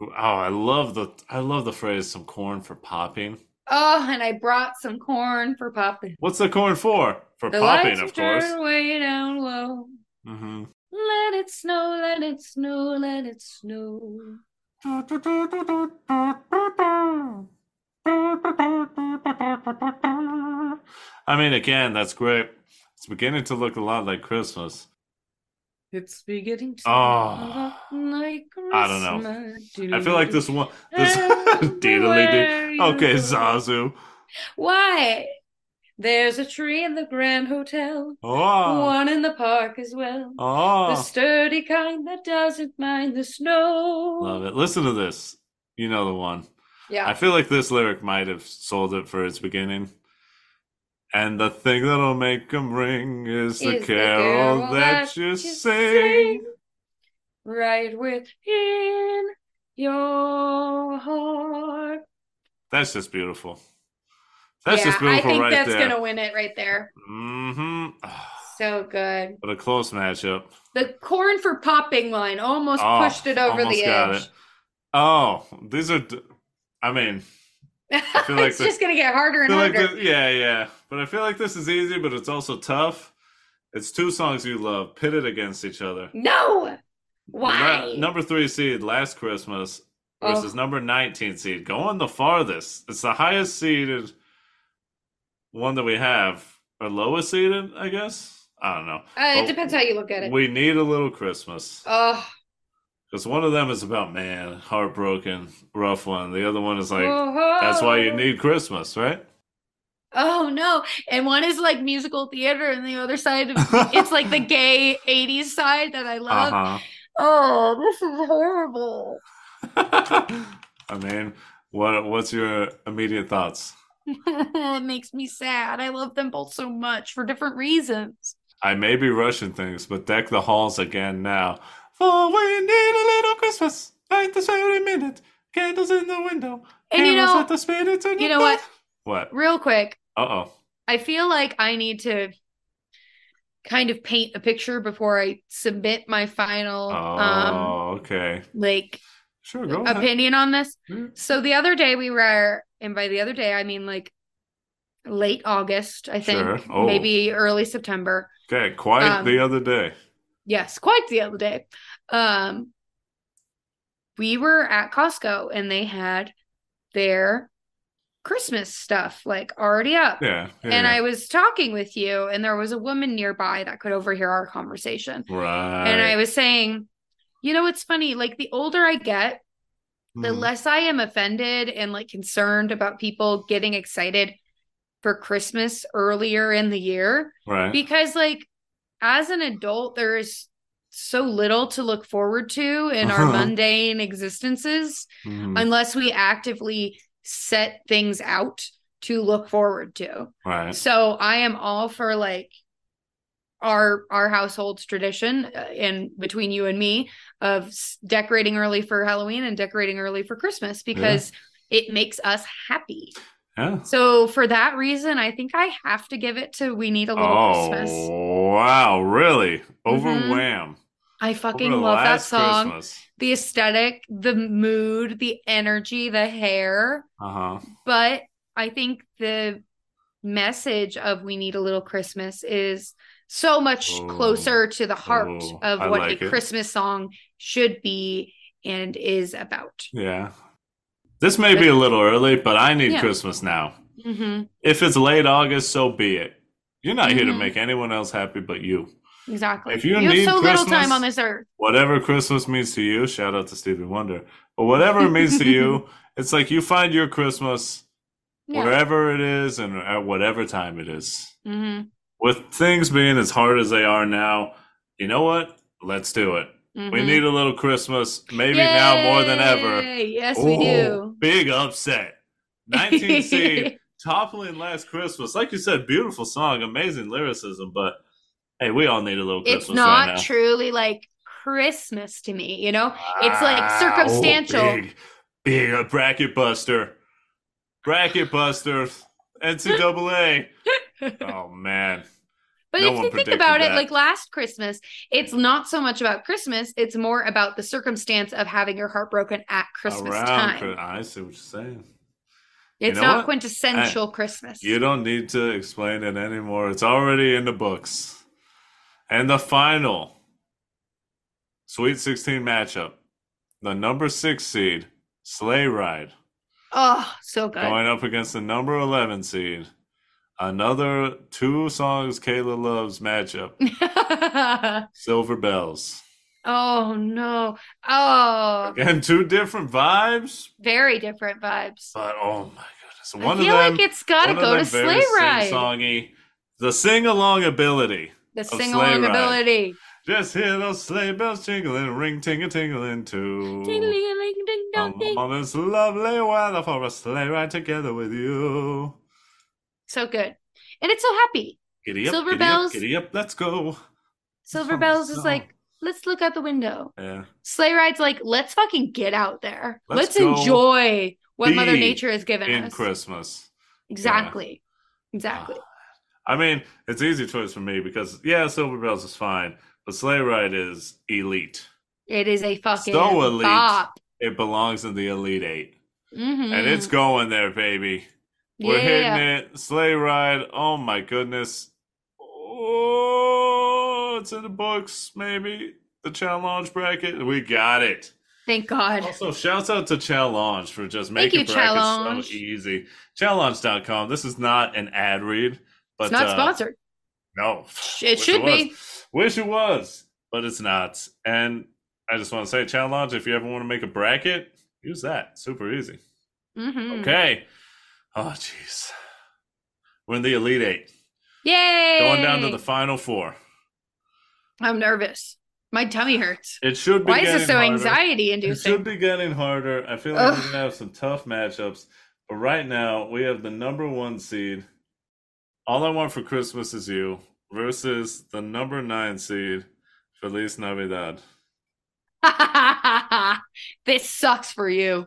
Oh, I love the I love the phrase "some corn for popping." Oh, and I brought some corn for popping. What's the corn for? For The popping, of course. way down low. hmm Let it snow, let it snow, let it snow. I mean, again, that's great. It's beginning to look a lot like Christmas. It's beginning to Oh. like I don't know. I feel like this one, this Everywhere deedly you Okay. Zazu. Why? There's a tree in the Grand Hotel, Oh, one in the park as well. The oh, sturdy kind that doesn't mind the snow. love it. Listen to this. You know the one. Yeah. I feel like this lyric might have sold it for its beginning. And the thing that'll make 'em ring is the Is the carol carol that that you you sing. right within your heart. That's just beautiful. That's yeah, just beautiful I think right that's there. gonna win it right there. Mm-hmm. So good. What a close matchup. The corn for popping line almost Oh, pushed it over the edge. it. Oh, these are. I mean, feel like it's the- just gonna get harder I and like harder. this, yeah, yeah. But I feel like this is easy, but it's also tough. It's two songs you love pitted against each other. no, why? Nu- number three seed last Christmas Oh. versus number 19 seed going the farthest. It's the highest seeded one that we have, or lowest seeded, I guess. I don't know. Uh, it But depends how you look at it. We need a little Christmas Oh, because one of them is about man, heartbroken, rough one. The other one is like oh, that's why you need Christmas, right? Oh no! And one is like musical theater, and the other side of it's like the gay '80s side that I love. Uh Oh, this is horrible. I mean, what what's your immediate thoughts? it makes me sad. I love them both so much for different reasons. I may be rushing things, but deck the halls again now. For we need a little Christmas, like this very minute. Candles in the window. And you know, at the spirits in you know what? What? real quick, Uh oh. I feel like I need to kind of paint a picture before I submit my final Oh, um okay. like Sure, go ahead. opinion on this. Yeah. So the other day we were, and by the other day I mean like late August, I think, Sure. Oh. maybe early September. Okay, quite Um, the other day. Yes, quite the other day. Um, we were at Costco and they had their Christmas stuff like already up. Yeah. yeah, And yeah. I was talking with you, and there was a woman nearby that could overhear our conversation. Right. And I was saying, you know, it's funny, like the older I get, the Mhm. less I am offended and like concerned about people getting excited for Christmas earlier in the year Right. because like as an adult there's so little to look forward to in our Uh-huh. mundane existences Mhm. unless we actively set things out to look forward to. Right. So I am all for like our our household's tradition uh, in between you and me of decorating early for Halloween and decorating early for Christmas because it makes us happy. Yeah. So for that reason, I think I have to give it to We Need a Little Oh, Christmas. wow. Really? Over Mhm. Wham. I fucking love that song. Christmas. The aesthetic, the mood, the energy, the hair. Uh huh. But I think the message of We Need a Little Christmas is so much Oh. closer to the heart Oh, of what like a it. Christmas song should be and is about. Yeah. This may be a little early, but I need Yeah. Christmas now. hmm If it's late August, so be it. You're not here to Mhm. make anyone else happy but you. Exactly. If you have need so little time on this earth. Whatever Christmas means to you, shout out to Stevie Wonder. But whatever it means to you, it's like you find your Christmas Yeah. wherever it is and at whatever time it is. hmm With things being as hard as they are now, you know what? Let's do it. We mm-hmm. need a little Christmas, maybe now more than ever. Yes, we Oh, do. Big upset. 19 seed, toppling last Christmas. Like you said, beautiful song, amazing lyricism, but hey, we all need a little Christmas It's not right truly like Christmas to me, you know? It's like circumstantial. Oh, big, big a bracket buster. Bracket buster. NCAA. oh man. But No if you think about it, like last Christmas, it's not so much about Christmas, it's more about the circumstance of having your heart broken at Christmas Around time. I see what you're saying. It's know not what? quintessential Christmas. You don't need to explain it anymore. It's already in the books. And the final Sweet 16 matchup. The number six seed, Sleigh Ride, oh, so good. going up against the number 11 seed. Another two songs Kayla loves matchup. Silver Bells. oh no. Oh, Again, two different vibes, very different vibes. but oh my goodness. I One of feel them, like it's got to go to Sleigh Ride. sing-songy. The sing-along ability. The sing along ability. Just hear those sleigh bells jingling, ring ting a tingling too. Ding-a-ling-a-ling, ding-dong, Come ding. on this lovely weather for a sleigh ride together with you. So good. And it's so happy. Giddy up, Silver giddy bells. up, giddy up, let's go. Silver Oh, Bells is so- like, let's look out the window. Yeah, Sleigh Ride's like, let's fucking get out there. Let's Let's, enjoy what Mother Nature has given in us. Christmas. Exactly. Exactly. I mean, it's easy choice for me because yeah, Silver Bells is fine, but Sleigh Ride is elite. It is a fucking So elite. bop. It belongs in the elite 8 Mhm. and it's going there, baby. We're yeah. hitting it. Sleigh ride. Oh my goodness. Oh, it's in the books, maybe. The challenge bracket. We got it. Thank God. Also, shouts out to Challonge for just making you, brackets Challonge. so easy. Challonge.com. This is not an ad read, but it's not uh, sponsored. No. It Wish should was. be. Wish it was, but it's not. And I just want to say, Challonge, if you ever want to make a bracket, use that. Super easy. Mhm. Okay. Oh, jeez. We're in the Elite Eight. Yay! Going down to the final four. I'm nervous. My tummy hurts. It should be Why is this so harder. anxiety inducing? It should be getting harder. I feel like we're gonna have some tough matchups. But right now, we have the number one seed. All I want for Christmas is you versus the number nine seed, Feliz Navidad. this sucks for you.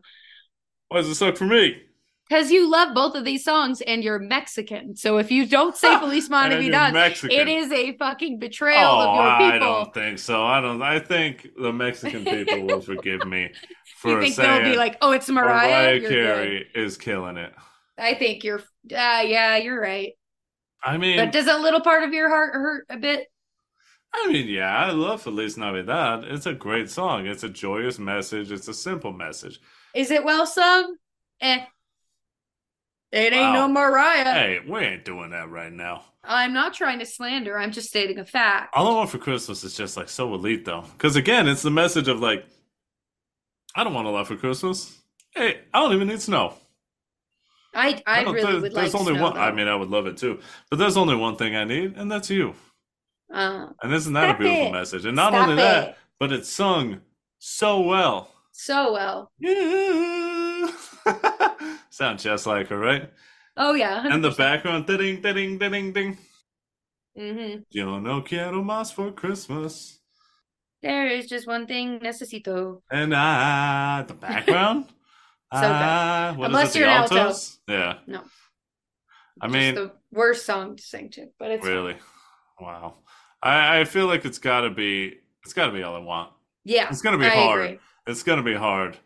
Why does it suck for me? Because you love both of these songs and you're Mexican. So if you don't say Feliz Navidad, it is a fucking betrayal Oh, of your people. I don't think so. I don't. I think the Mexican people will forgive me for you think saying they'll be like, "Oh, it's Mariah"? Mariah You're good. Carey is killing it. I think you're. Uh, yeah, you're right. I mean, But does a little part of your heart hurt a bit? I mean, yeah, I love Feliz Navidad. It's a great song. It's a joyous message. It's a simple message. Is it well sung? Eh. It ain't Wow. no Mariah. Hey, we ain't doing that right now. I'm not trying to slander. I'm just stating a fact. All I want for Christmas is just like so elite, though. Because again, it's the message of like, I don't want a lot for Christmas. Hey, I don't even need snow. I I don't- really there- would like There's only snow, one. I mean, I would love it too. But there's only one thing I need, and that's you. Uh, And isn't that a beautiful it. message? And not Stop only that, it. but it's sung so well. so well. Yeah. Sound just like her, right? Oh yeah. And the background, ding, ding, ding, ding. Ding. hmm Yo no quiero más for Christmas. There is just one thing necesito. And I, the background. So good. I, what is Unless it, you're an alto. altos? Yeah. No. I Just mean, the worst song to sing to, but it's really, wow. I, I feel like it's got to be. It's got to be all I want. Yeah, It's gonna be I hard. agree. It's gonna be hard.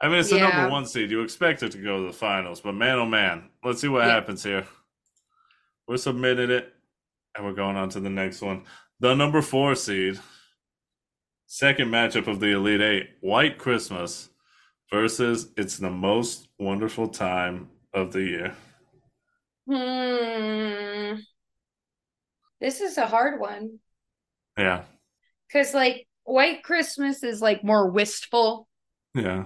I mean, it's the number one seed. You expect it to go to the finals, but man, oh man, let's see what Yeah. happens here. We're submitting it, and we're going on to the next one. The number four seed, second matchup of the Elite Eight, White Christmas versus It's the Most Wonderful Time of the Year. Hmm. This is a hard one Yeah, because, like, White Christmas is like more wistful. yeah,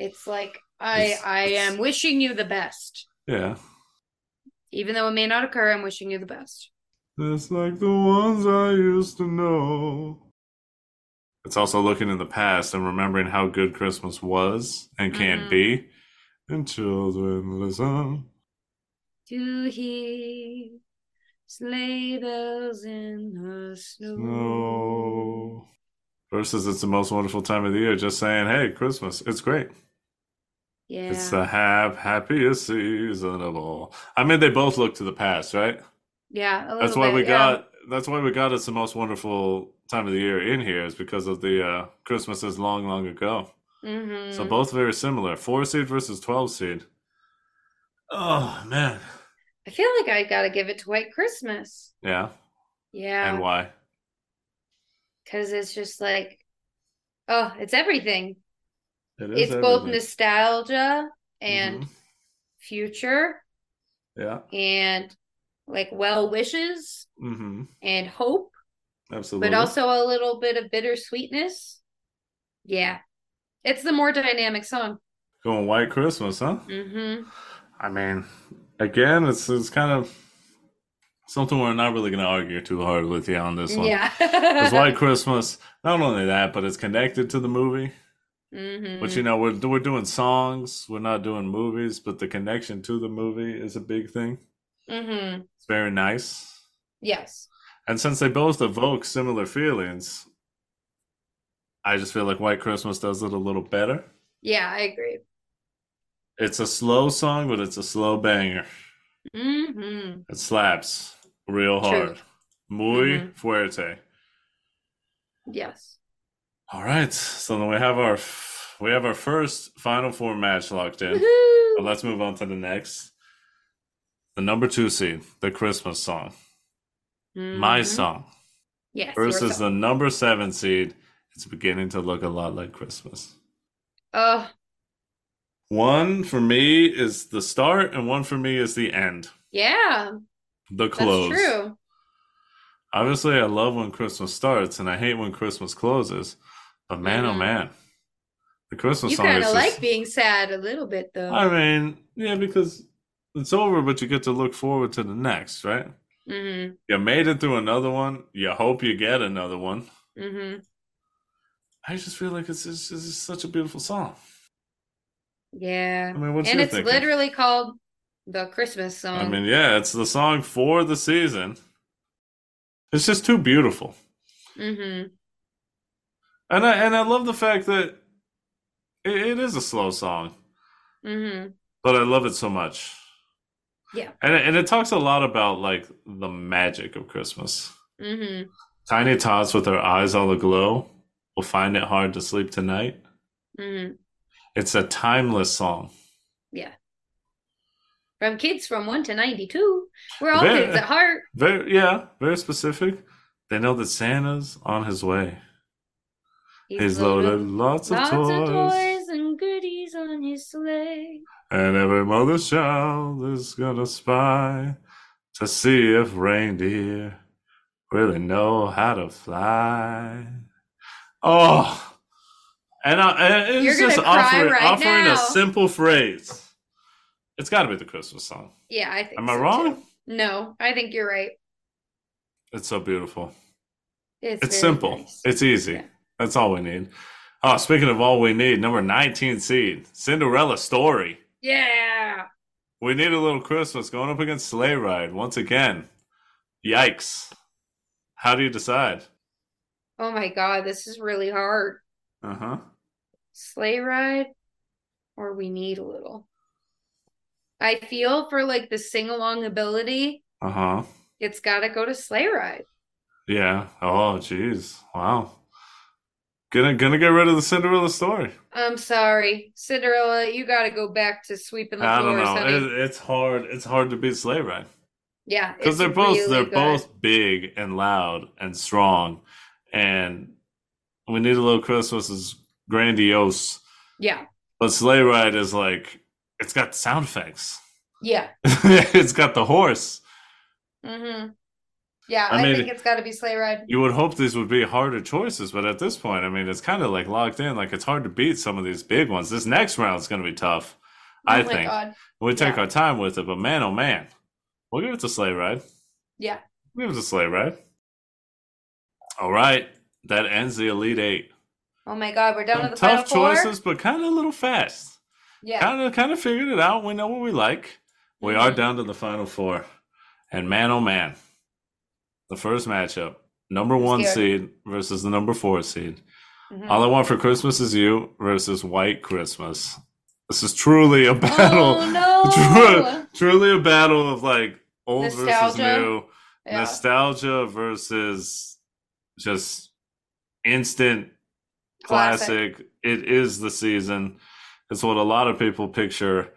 It's like I It's- I it's- am wishing you the best, yeah. even though it may not occur. I'm wishing you the best. Just like the ones I used to know. It's also looking in the past and remembering how good Christmas was and can Mhm. be. And children, listen. To hear sleigh bells in the snow. No. Versus it's the most wonderful time of the year. Just saying, hey, Christmas, it's great. Yeah. It's the hap happiest season of all. I mean, they both look to the past, right? yeah. A That's why bit, we yeah. got. That's why we got it's the most wonderful time of the year in here is because of the uh, Christmases long, long ago. Mhm. So both very similar. Four seed versus twelve seed. Oh man, I feel like I gotta give it to White Christmas. yeah. Yeah. And why? Because it's just like, oh, it's everything. It It's both nostalgia and Mhm. future Yeah. and like well wishes Mm-hmm. and hope, Absolutely. but also a little bit of bittersweetness. Yeah. It's the more dynamic song. going White Christmas, huh? Mm-hmm. I mean, again, it's it's kind of something we're not really going to argue too hard with you on this one. Yeah. it's White Christmas, not only that, but it's connected to the movie. Hmm But you know, we're we're doing songs, we're not doing movies, but the connection to the movie is a big thing. hmm It's very nice. Yes. And since they both evoke similar feelings, I just feel like White Christmas does it a little better. Yeah, I agree. It's a slow song, but it's a slow banger. hmm It slaps real True. hard. Muy Mhm. fuerte. Yes. All right, so then we have our we have our first Final Four match locked in. But let's move on to the next. The number two seed, the Christmas song, my Mhm. song, Yes. versus the number seven seed. It's beginning to look a lot like Christmas. Oh, One for me is the start, and one for me is the end, yeah. the That's close. true. Obviously, I love when Christmas starts, and I hate when Christmas closes. But man, oh man, the Christmas song is You kind of just- like being sad a little bit, though. I mean, yeah, because it's over, but you get to look forward to the next, right? Mm-hmm. You made it through another one. You hope you get another one. Mm-hmm. I just feel like it's just, it's just such a beautiful song. Yeah. I mean, what's and it's thinking? literally called the Christmas song. I mean, yeah, it's the song for the season. It's just too beautiful, hmm and I and I love the fact that it, it is a slow song, hmm but I love it so much. Yeah. and it, and it talks a lot about like the magic of Christmas. hmm Tiny tots with their eyes all aglow will find it hard to sleep tonight. hmm It's a timeless song. Yeah. From kids from 1 to 92. We're all Very- kids at heart. Very, yeah, very specific. They know that Santa's on his way. He's loaded lots of lots toys, of toys and goodies on his sleigh. and every mother's child is gonna spy to see if reindeer really know how to fly. Oh, and, I, and it's just offering, right offering now. a simple phrase. It's got to be the Christmas song. Yeah, I think Am I wrong? too. No, I think you're right. It's so beautiful. It's, It's simple. nice. It's easy. Yeah. That's all we need. Oh, speaking of all we need, number 19 seed, Cinderella Story. Yeah. We need a little Christmas going up against Sleigh Ride once again. Yikes. How do you decide? Oh my God, this is really hard. Uh huh. Sleigh ride or we need a little. I feel for like the sing along ability, Uh huh. it's got to go to sleigh ride. Yeah. Oh, jeez. Wow. Gonna gonna get rid of the Cinderella story. I'm sorry, Cinderella, you got to go back to sweeping the I don't floors, know. It, it's hard. It's hard to beat Sleigh Ride yeah, because they're both really they're good. both big and loud and strong, and we need a little Christmas is grandiose. Yeah, But Sleigh Ride is like it's got sound effects. yeah. it's got the horse. hmm Yeah, I I, mean- think it's got to be sleigh ride. You would hope these would be harder choices, but at this point, I mean, it's kind of like locked in. Like it's hard to beat some of these big ones. This next round is going to be tough. Oh I my think God. we take Yeah. our time with it, but man, oh man, we'll give it to Sleigh Ride. Yeah. We'll give it to Sleigh Ride. All right, that ends the Elite Eight. Oh my God, we're done Some with the final tough choices, but kind of a little fast. Yeah. Kind of, kind of figured it out. We know what we like. We are Mhm. down to the final four, and man, oh man, the first matchup: number one Scared. seed versus the number four seed. Mhm. All I want for Christmas is you versus White Christmas. This is truly a battle. Oh no! Tru- truly a battle of like old versus new, Yeah. nostalgia versus just instant Classic. classic. It is the season. It's what a lot of people picture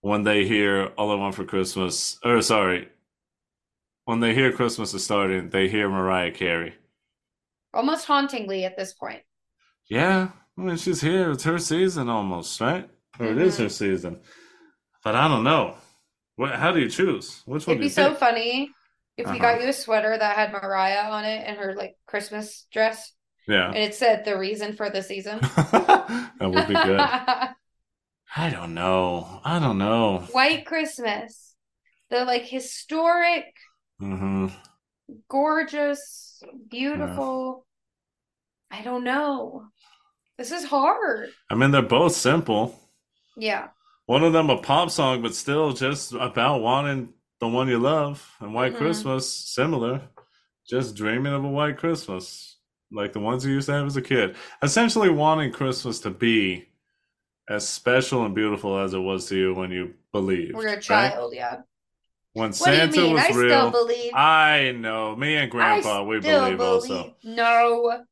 when they hear All I Want for Christmas. Or sorry, when they hear Christmas is starting, they hear Mariah Carey. Almost hauntingly at this point. Yeah, I mean she's here. It's her season almost, right? Or it is her season. But I don't know. What? How do you choose? Which one It'd be so pick? funny if we Uh-huh. got you a sweater that had Mariah on it and her like Christmas dress, Yeah, and it said the reason for the season. that would be good. I don't know. I don't know. White Christmas. The like historic, hmm gorgeous, beautiful. I don't know. This is hard. I mean, they're both simple. Yeah. One of them a pop song, but still just about wanting the one you love. And White Mhm. Christmas, similar. Just dreaming of a white Christmas, like the ones you used to have as a kid. Essentially, wanting Christmas to be as special and beautiful as it was to you when you believed. We're a right? child, yeah. When What Santa do you mean? was I still real. believe. I know. Me and Grandpa, we still believe also. No.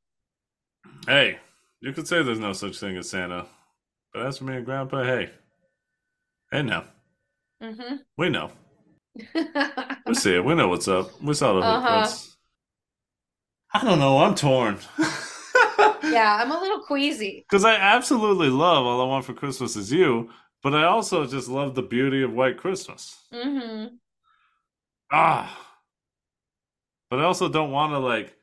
Hey, you could say there's no such thing as Santa, but as for me and Grandpa, hey, hey, now Mm-hmm. we know. We see it. We know what's up. We saw the Uh-huh. hookups. I don't know. I'm torn. Yeah, I'm a little queasy. Because I absolutely love All I Want for Christmas Is You, but I also just love the beauty of White Christmas. Mm-hmm. Ah. But I also don't want to, like,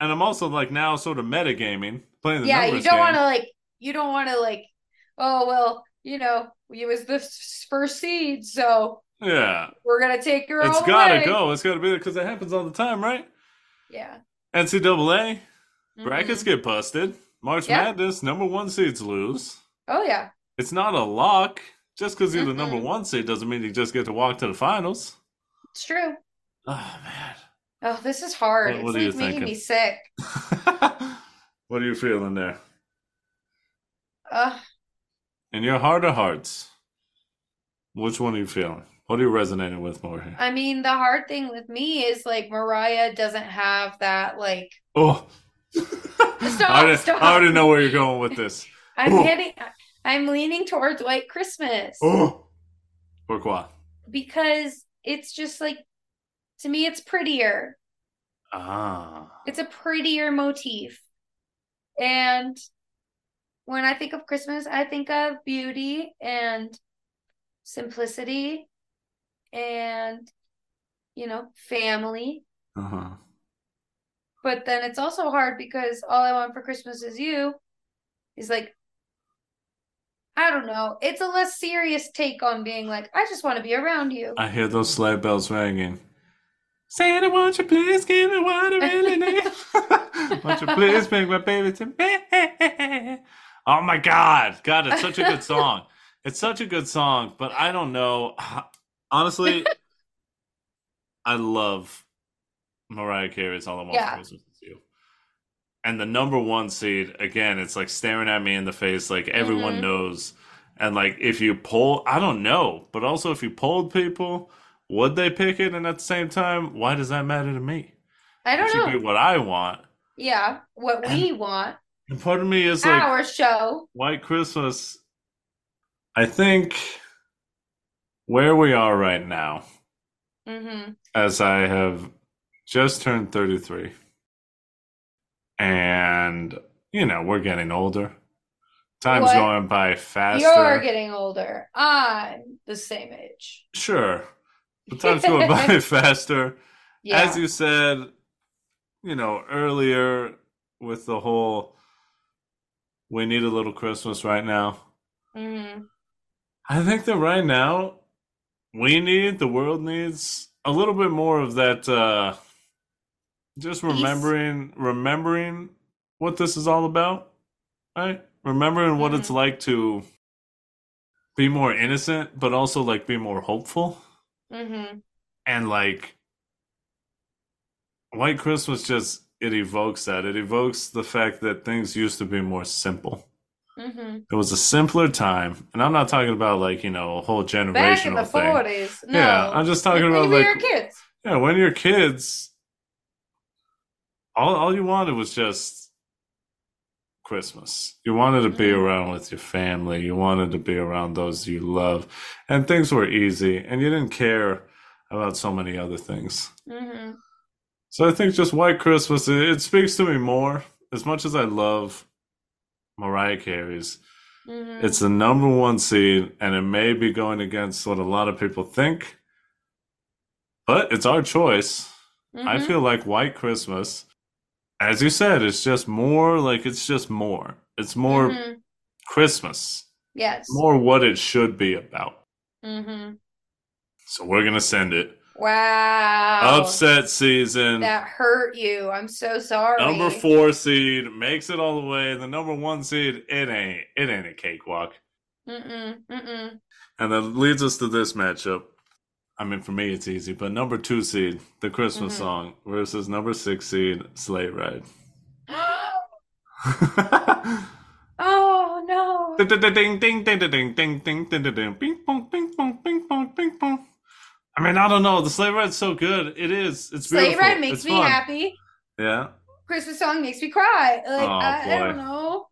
and I'm also, like, now sort of metagaming, playing the Yeah, you don't want to like. You don't want to like. Oh well, you know, it was the first seed, so Yeah. we're gonna take her It's gotta away. go. It's gotta be there because it happens all the time, right? Yeah. NCAA Mhm. brackets get busted. March Yeah. Madness number one seeds lose. Oh yeah. It's not a lock. Just because you're the number one seed doesn't mean you just get to walk to the finals. It's true. Oh man, Oh, this is hard. What- what it's like making me sick. what are you feeling there? Ugh. In your heart of hearts, which one are you feeling? What are you resonating with more here? I mean, the hard thing with me is like Mariah doesn't have that like Oh, Stop, I, already, stop. I already know where you're going with this. I'm Oh. getting I'm leaning towards White Christmas Oh, pourquoi? because it's just like to me it's prettier. Ah, It's a prettier motif. And when I think of Christmas, I think of beauty and simplicity and you know, family. uh-huh. But then it's also hard because all I want for Christmas is you is like I don't know. It's a less serious take on being like, I just want to be around you. I hear those sleigh bells ringing. Santa, won't you please give me what I really need? won't you please bring my baby to me? Oh my God. God, it's such a good song. It's such a good song, but I don't know. Honestly, I love Mariah Carey's All I Want Yeah. for Christmas. And the number one seed, again, it's like staring at me in the face, like everyone Mhm. knows. And like if you poll, I don't know, but also if you polled people, would they pick it? And at the same time, why does that matter to me? I don't should be know. what I want. Yeah, what we want. And part of me is like Our show. White Christmas. I think where we are right now, hmm as I have just turned 33, and you know, we're getting older. Time's What? going by faster. You're getting older. I'm the same age. Sure. But time's going by faster. Yeah. As you said, you know, earlier with the whole we need a little Christmas right now. hmm I think that right now we need the world needs a little bit more of that uh just remembering remembering what this is all about, right? Remembering what it's Mhm. like to be more innocent but also like be more hopeful hmm and like White Christmas just it evokes that. It evokes the fact that things used to be more simple. hmm It was a simpler time, and I'm not talking about like you know a whole generational Back in the thing. forties. No. Yeah, I'm just talking When about like kids. yeah, when you're kids, all all you wanted was just Christmas. You wanted to be Mhm. around with your family. You wanted to be around those you love, and things were easy, and you didn't care about so many other things. hmm So I think just White Christmas, it, it speaks to me more. As much as I love Mariah Carey's, hmm it's the number one seed, and it may be going against what a lot of people think, but it's our choice. I Mhm. feel like White Christmas, as you said, it's just more like it's just more. It's more Mhm. Christmas, Yes. more what it should be about. hmm So we're gonna send it. Wow. Upset season. That hurt you. I'm so sorry. Number four seed makes it all the way. The number one seed, it ain't it ain't a cakewalk. Mm-mm. Mm-mm. And that leads us to this matchup. I mean, for me, it's easy, but number two seed, the Christmas Mhm. song, versus number six seed, Sleigh Ride. oh no. Ding, ding, ding, ding, ding, ding, ding, ding, ding, ding, ding, ping pong, ping pong, ping pong, ping pong. I mean, I don't know. The sleigh ride's so good. It is. It's beautiful. ride makes It's me fun. happy. Yeah. Christmas song makes me cry. Like Oh, I, I don't know.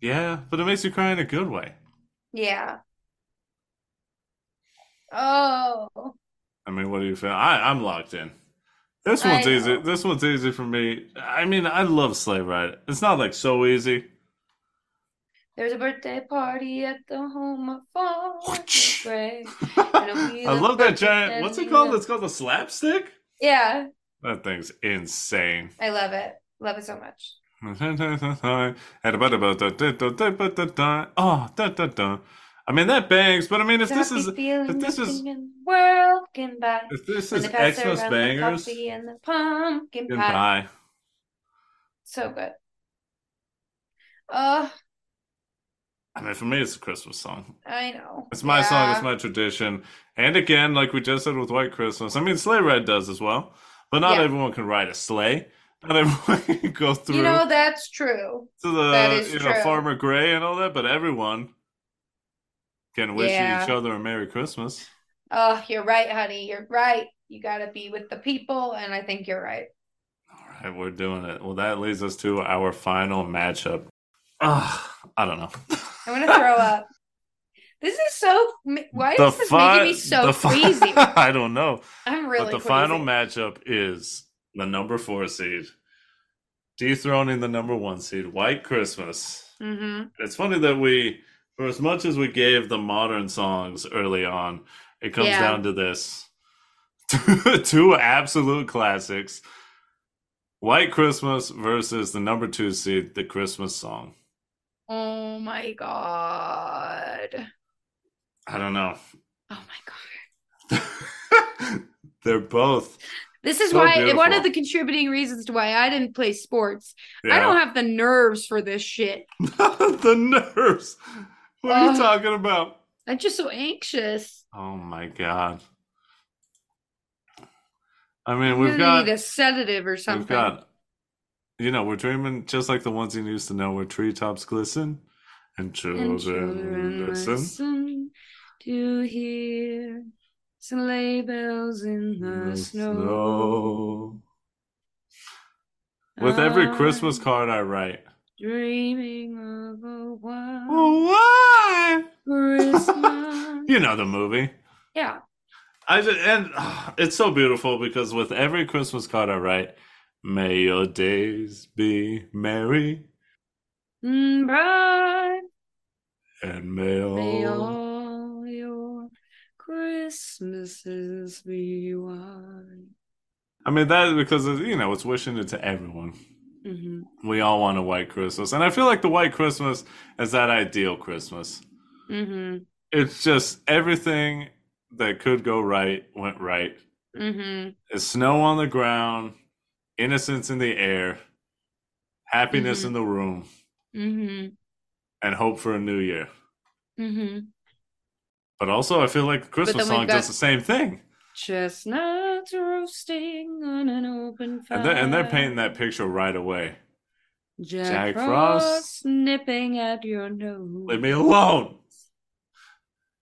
Yeah, but it makes you cry in a good way. Yeah. Oh. I mean, what do you feel? I, I'm locked in. This one's easy. This one's easy for me. I mean, I love Sleigh Ride. It's not like so easy. There's a birthday party at the home of Gray. I love that giant. What's it called? It's called the slapstick. Yeah, That thing's insane. I love it. Love it so much. Oh, da, da, da. Ah, I mean that bangs, but I mean if this is if this is in the world can buy. if this is Xmas the bangers, coffee and the pumpkin then pie. bye. So good. Oh, I mean, for me, it's a Christmas song. I know. It's my song. It's my tradition. And again, like we just said with White Christmas, I mean, Sleigh Ride does as well. But not Yeah. everyone can ride a sleigh. Not everyone can go through You know, that's true. to the that is you know. Farmer Gray and all that. But everyone can wish Yeah. each other a Merry Christmas. Oh, you're right, honey. You're right. You got to be with the people, and I think you're right. All right, we're doing it. Well, that leads us to our final matchup. Ah, I don't know. I'm gonna throw up. This is so. Why The is this fi- making me so the fi- queasy? I don't know. I'm really but the queasy. final matchup is the number four seed dethroning the number one seed, White Christmas. hmm It's funny that we, for as much as we gave the modern songs early on, it comes Yeah. down to this two absolute classics White Christmas versus the number two seed, the Christmas song. Oh my god. I don't know. Oh my god. They're both. This is So why beautiful. one of the contributing reasons to why I didn't play sports. I don't have the nerves for this shit. the nerves. What are you talking about? I'm just so anxious. Oh my god. I mean, I'm we've got need a sedative or something. we've got you know, we're dreaming just like the ones you used to know where treetops glisten and children, And children listen. listen to hear sleigh bells in the, The snow. snow. With every Christmas card I write. Dreaming of a white Oh, why? Christmas. you know the movie. yeah. I just, and ah, it's so beautiful because with every Christmas card I write, may your days be merry Mm, bright and may may all all your Christmases be white. I mean that because you know it's wishing it to everyone. Hmm We all want a white Christmas, and I feel like the white Christmas is that ideal Christmas. hmm It's just everything that could go right went right. hmm It's snow on the ground, innocence in the air, happiness Mhm. in the room, hmm and hope for a new year. hmm But also, I feel like the Christmas song got- does the same thing, Chestnuts roasting on an open fire. and they're, and they're painting that picture right away. Jack, Jack Frost, Frost. nipping at your nose. Leave me alone.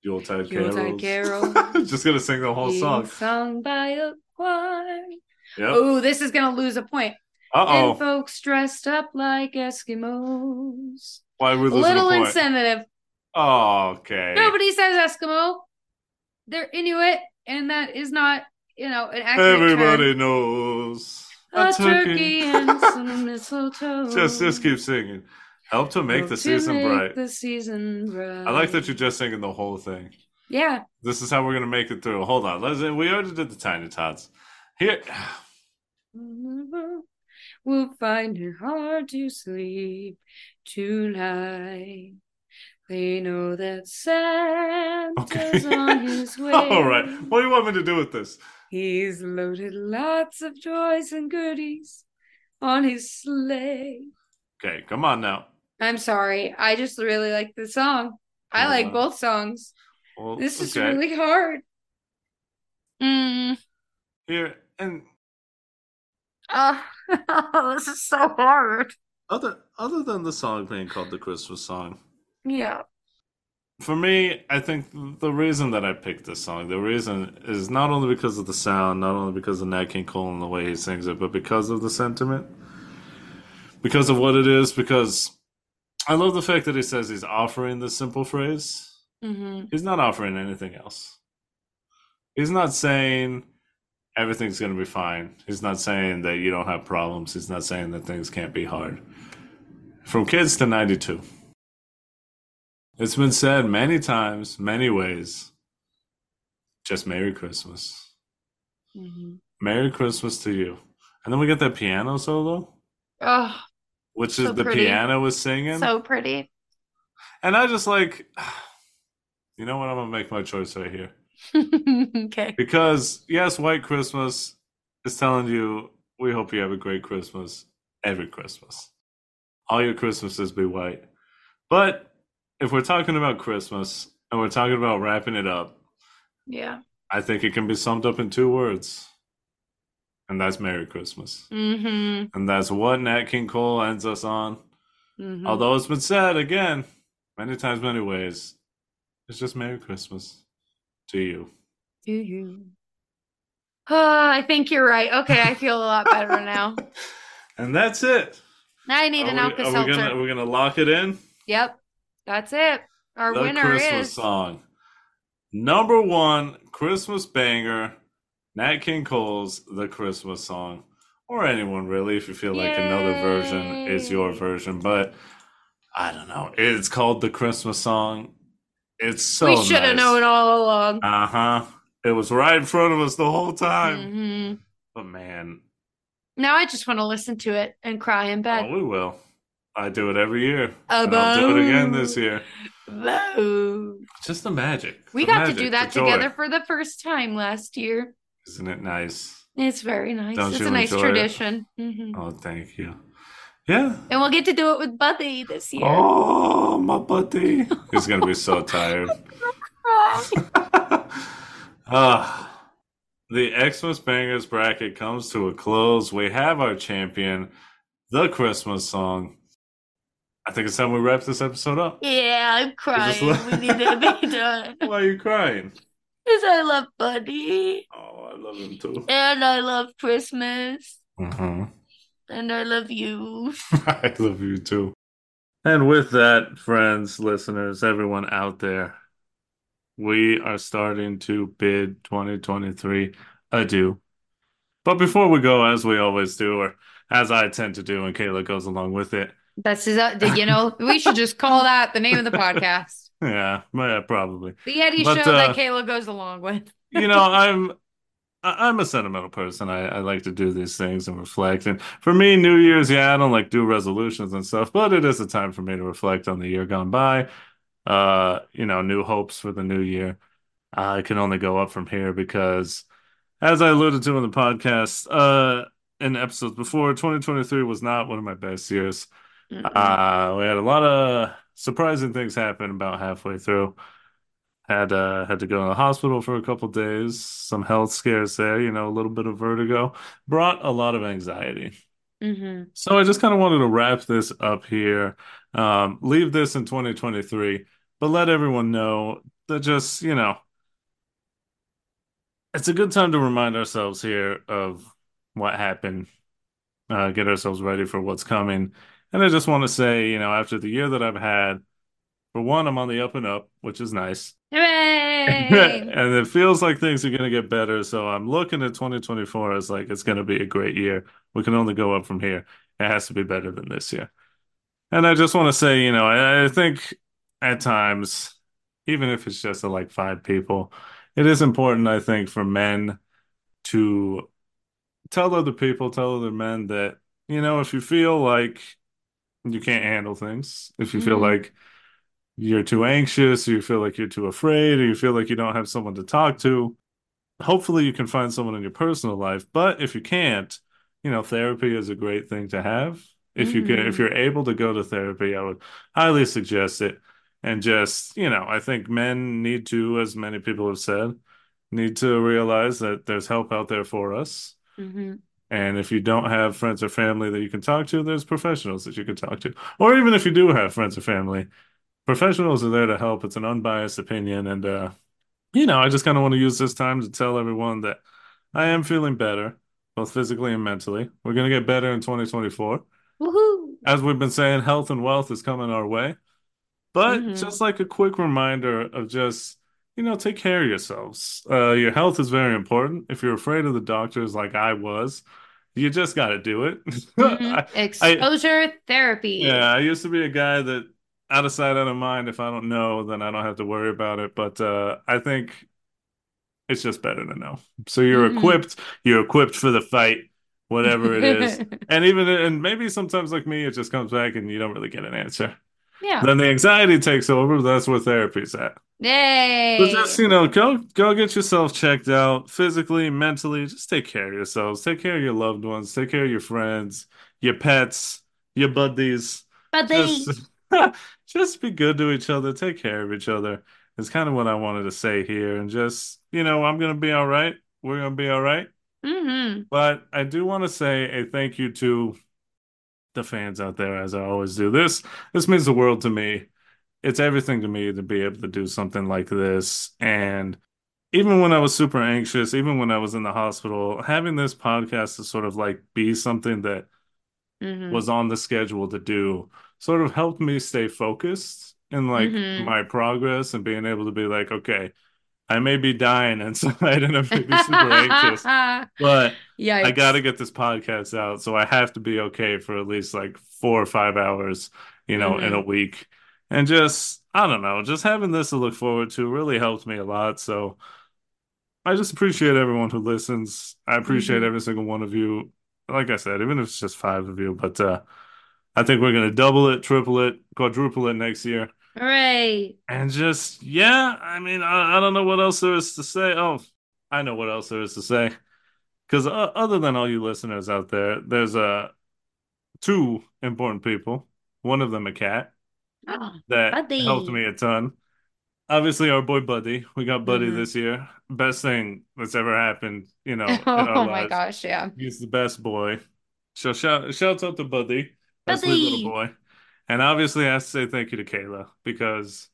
Yuletide Yuletide carols. Carol. Just gonna sing the whole being song. sung by a choir. Yep. Oh, this is gonna lose a point. Uh And oh. folks dressed up like Eskimos. Why losing Little a point? insensitive. Oh, okay. Nobody says Eskimo. They're Inuit, and that is not, you know, Everybody term. knows A turkey and some mistletoe. just just keep singing. Help to make Help the to season make bright. The season bright. I like that you're just singing the whole thing. Yeah. This is how we're gonna make it through. Hold on, let's. We already did the tiny tots. Here, We'll find it hard to sleep tonight. They know that Santa's Okay. on his way. all right. What do you want me to do with this? He's loaded lots of joys and goodies on his sleigh. Okay, come on now. I'm sorry. I just really like the song. I like wow. both songs. Well, This is okay. really hard. Mm. here and Oh, this is so hard. other other than the song being called the Christmas song. Yeah. For me, I think the reason that I picked this song, the reason is not only because of the sound, not only because of Nat King Cole and the way he sings it, but because of the sentiment. Because of what it is, because I love the fact that he says he's offering this simple phrase. Mm-hmm. He's not offering anything else. He's not saying everything's going to be fine. He's not saying that you don't have problems. He's not saying that things can't be hard. From kids to 92. It's been said many times, many ways. Just Merry Christmas. Mm-hmm. Merry Christmas to you. And then we get that piano solo, Oh, which So is the pretty. piano was singing. so pretty. and I just like, you know what? I'm going to make my choice right here. okay. Because yes, White Christmas is telling you we hope you have a great Christmas every Christmas. All your Christmases be white. But if we're talking about Christmas and we're talking about wrapping it up, Yeah. I think it can be summed up in two words. And that's Merry Christmas. Mm-hmm. And that's what Nat King Cole ends us on. mm-hmm. Although it's been said again, many times, many ways, it's just Merry Christmas to you. Do you? Oh, I think you're right. Okay, I feel a lot better now. and that's it. Now I need an are we, Alka are We're we gonna lock it in? Yep. That's it. Our winner is. the winner Christmas is song. Number one Christmas banger, Nat King Cole's The Christmas Song. Or anyone really, if you feel like another version is your version. But I don't know. It's called The Christmas Song. It's so we should have known all along. Uh huh. It was right in front of us the whole time. hmm But man, Now I just want to listen to it and cry in bed. oh, we will. I do it every year. Uh, And I'll do it again this year. Boo. Just the magic. We the got to do that together for the first time last year. Isn't it nice? It's very nice. Don't it's you a nice enjoy it? tradition. hmm Oh, thank you. Yeah. And we'll get to do it with Buddy this year. Oh, my buddy. He's going to be so tired. Ah, the Xmas Bangers bracket comes to a close. We have our champion, the Christmas song. I think it's time we wrap this episode up. Yeah, I'm crying. let- we need to be done. Why are you crying? Because I love Buddy. Oh, I love him too. And I love Christmas. hmm And I love you. I love you too. And with that, friends, listeners, everyone out there, we are starting to bid 2023 adieu. But before we go, as we always do, or as I tend to do, and Kayla goes along with it, That's his, uh, you know, we should just call that the name of the podcast. yeah, yeah, probably. The Eddie But, show uh, that Kayla goes along with. You know, I'm I'm a sentimental person. I, I like to do these things and reflect. And for me, New Year's, yeah, I don't like do resolutions and stuff, but it is a time for me to reflect on the year gone by. Uh, you know, new hopes for the new year. I can only go up from here because, as I alluded to in the podcast, uh, in episodes before, 2023 was not one of my best years. Mm-mm. Uh, we had a lot of surprising things happen about halfway through. Had uh had to go to the hospital for a couple days. Some health scares there, you know, a little bit of vertigo. Brought a lot of anxiety. hmm So I just kind of wanted to wrap this up here, um, leave this in 2023, but let everyone know that just, you know, it's a good time to remind ourselves here of what happened, uh, get ourselves ready for what's coming. And I just want to say, you know, after the year that I've had, for one, I'm on the up and up, which is nice. And it feels like things are going to get better. So I'm looking at 2024 as like it's going to be a great year. We can only go up from here. It has to be better than this year. And I just want to say, you know, I, I think at times, even if it's just to like five people, it is important, I think, for men to tell other people, tell other men that, you know, if you feel like you can't handle things, if you feel hmm like you're too anxious, or you feel like you're too afraid, or you feel like you don't have someone to talk to, hopefully you can find someone in your personal life. But if you can't, you know, therapy is a great thing to have. If you can, if you're able to go to therapy, I would highly suggest it. And just, you know, I think men need to, as many people have said, need to realize that there's help out there for us. hmm And if you don't have friends or family that you can talk to, there's professionals that you can talk to. Or even if you do have friends or family, professionals are there to help. It's an unbiased opinion. And, uh, you know, I just kind of want to use this time to tell everyone that I am feeling better, both physically and mentally. We're going to get better in 2024. Woohoo! As we've been saying, health and wealth is coming our way. But hmm just like a quick reminder of just, you know, take care of yourselves. Uh, your health is very important. If you're afraid of the doctors like I was, you just got to do it. hmm I, I, Exposure yeah. I used to be a guy that out of sight, out of mind. If I don't know, then I don't have to worry about it. But uh, I think it's just better to know. So you're hmm equipped, you're equipped for the fight, whatever it is. And even and maybe sometimes like me, it just comes back and you don't really get an answer. Yeah. Then the anxiety takes over. That's where therapy's at. So just, you know, go go get yourself checked out physically, mentally. Just take care of yourselves. Take care of your loved ones. Take care of your friends, your pets, your buddies. Just just be good to each other. Take care of each other. It's kind of what I wanted to say here. And just, you know, I'm gonna be all right. We're gonna be all right. hmm But I do want to say a thank you to the fans out there, as I always do. This this means the world to me. It's everything to me to be able to do something like this. And even when I was super anxious, even when I was in the hospital, having this podcast to sort of like be something that hmm was on the schedule to do sort of helped me stay focused in like hmm my progress and being able to be like, okay, I may be dying inside and I may be super anxious, but I got to get this podcast out. So I have to be okay for at least like four or five hours, you know, in a hmm week. And just, I don't know, just having this to look forward to really helped me a lot. So I just appreciate everyone who listens. I appreciate hmm every single one of you. Like I said, even if it's just five of you, but uh, I think we're going to double it, triple it, quadruple it next year. Hooray. And just, yeah, I mean, I, I don't know what else there is to say. Oh, I know what else there is to say. Because uh, other than all you listeners out there, there's uh, two important people. One of them a cat Oh, that helped me a ton. Obviously, our boy Buddy. We got Buddy hmm this year. Best thing that's ever happened, you know, Oh my lives. gosh, yeah. He's the best boy. So shout shouts out to Buddy, that sweet little boy. And obviously, I have to say thank you to Kayla because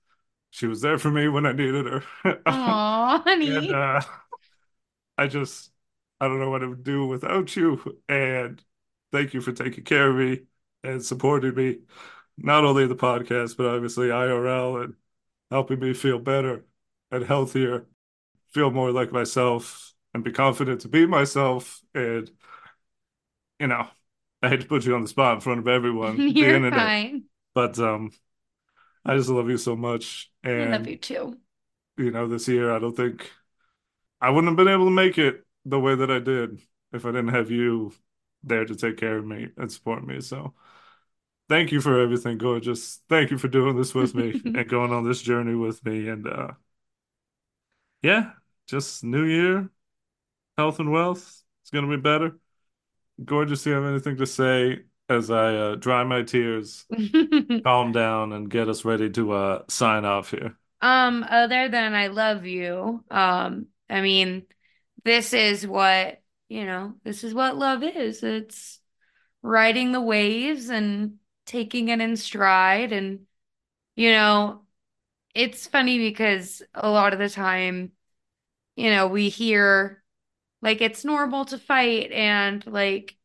she was there for me when I needed her. Aw, And honey. uh, I just, I don't know what I would do without you. And thank you for taking care of me and supporting me, not only the podcast, but obviously IRL and helping me feel better and healthier, feel more like myself, and be confident to be myself. And, you know, I hate to put you on the spot in front of everyone, You're internet, fine. but um, I just love you so much. and I love you too. you know, this year, I don't think I wouldn't have been able to make it the way that I did if I didn't have you there to take care of me and support me. So thank you for everything, gorgeous. Thank you for doing this with me and going on this journey with me. And uh yeah, just new year, health and wealth. It's gonna be better. Gorgeous, do you have anything to say as I uh, dry my tears, calm down, and get us ready to uh sign off here? Um, other than I love you, um, I mean, this is what, you know, this is what love is. It's riding the waves and taking it in stride. And, you know, it's funny because a lot of the time, you know, we hear like it's normal to fight and like,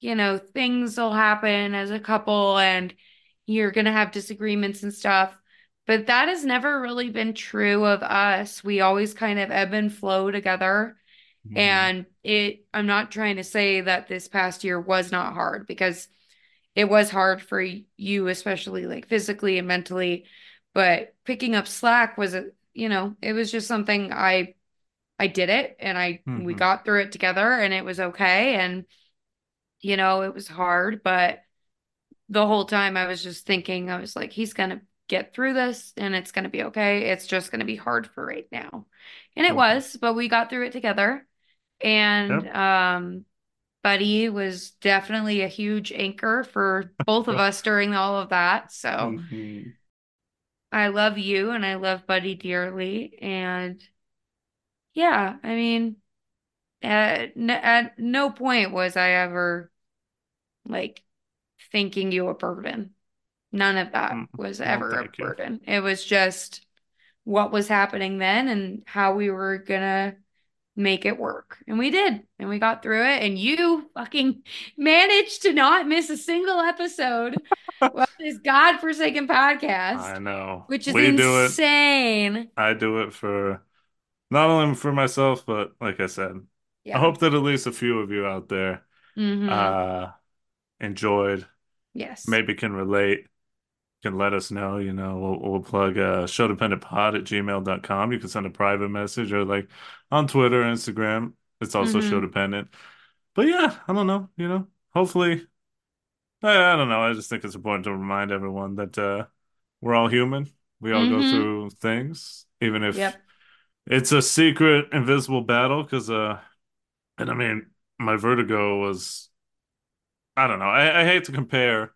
you know, things will happen as a couple and you're going to have disagreements and stuff. But that has never really been true of us. We always kind of ebb and flow together. Mhm. And it, I'm not trying to say that this past year was not hard because it was hard for you, especially like physically and mentally. But picking up slack was a, you know, it was just something I, I did it and I, we Mhm. got through it together and it was okay. And, you know, it was hard, but the whole time I was just thinking, I was like, he's gonna get through this and it's gonna be okay. It's just gonna be hard for right now. And it Mhm. was, but we got through it together. And Yep. um Buddy was definitely a huge anchor for both of us during all of that. So Mhm. I love you and I love Buddy dearly. And yeah, I mean, at, n at no point was I ever like thinking you a burden. None of that Mm. was ever a thank you. burden. It was just what was happening then and how we were gonna make it work. And we did. And we got through it. And you fucking managed to not miss a single episode of this godforsaken podcast, I know. which is We do it. insane. I do it for not only for myself, but like I said, I hope that at least a few of you out there Mm-hmm. uh enjoyed, Yes. maybe can relate, can let us know. You know, we'll, we'll plug uh, showdependentpod at gmail.com. You can send a private message or like on Twitter, Instagram. It's also show Mm-hmm. dependent. But yeah, I don't know. You know, hopefully, I, I don't know. I just think it's important to remind everyone that uh, we're all human. We all go Mm-hmm. through things, even if Yep. It's a secret, invisible battle. Because, uh, and I mean, my vertigo was, I don't know. I, I hate to compare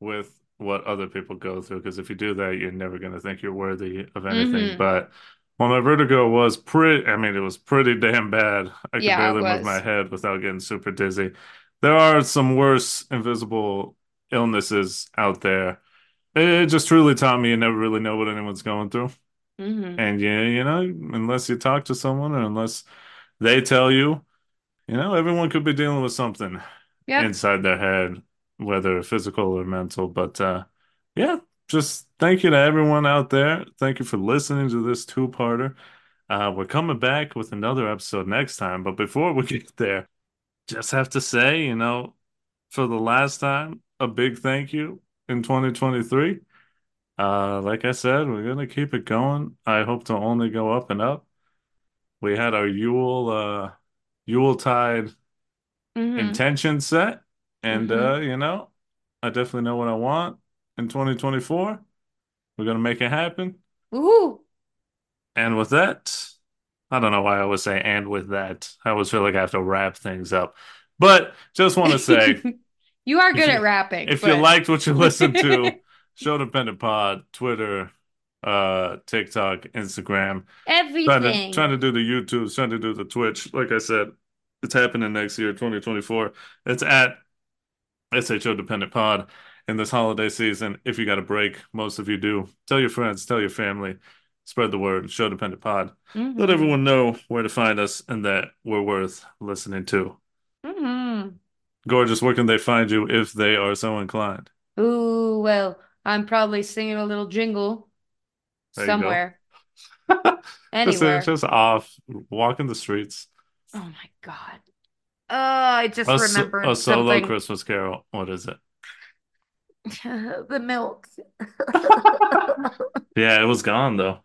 with what other people go through because if you do that, you're never going to think you're worthy of anything. Mm-hmm. But well, my vertigo was pretty, I mean, it was pretty damn bad. I could Yeah, it barely move my head without getting super dizzy. There are some worse invisible illnesses out there. It just truly taught me you never really know what anyone's going through. Mm-hmm. And yeah, you know, unless you talk to someone or unless they tell you, you know, everyone could be dealing with something Yep. inside their head, whether physical or mental. But uh, yeah, just thank you to everyone out there. Thank you for listening to this two-parter. Uh, we're coming back with another episode next time. But before we get there, just have to say, you know, for the last time, a big thank you in 2023. Uh, like I said, we're gonna keep it going. I hope to only go up and up. We had our Yule uh Yuletide Mm-hmm. intention set. And Mm-hmm. uh, you know, I definitely know what I want in 2024. We're gonna make it happen. Ooh. And with that, I don't know why I always say and with that. I always feel like I have to wrap things up. But just want to say You are good you at rapping, if you but liked what you listened to, Show Dependent Pod, Twitter, uh, TikTok, Instagram, trying to trying to do the YouTube, trying to do the Twitch. Like I said, it's happening next year, 2024. It's at SHO Dependent Pod in this holiday season. If you got a break, most of you do. Tell your friends, tell your family, spread the word. Show Dependent Pod. Let Mm-hmm. everyone know where to find us and that we're worth listening to. Mm-hmm. Gorgeous, where can they find you if they are so inclined? Ooh, well, I'm probably singing a little jingle There somewhere, Just uh, anywhere. just off, walking the streets. Oh my God. Oh, I just A, so- a solo something. Christmas carol. What is it? The milk. Yeah, it was gone though.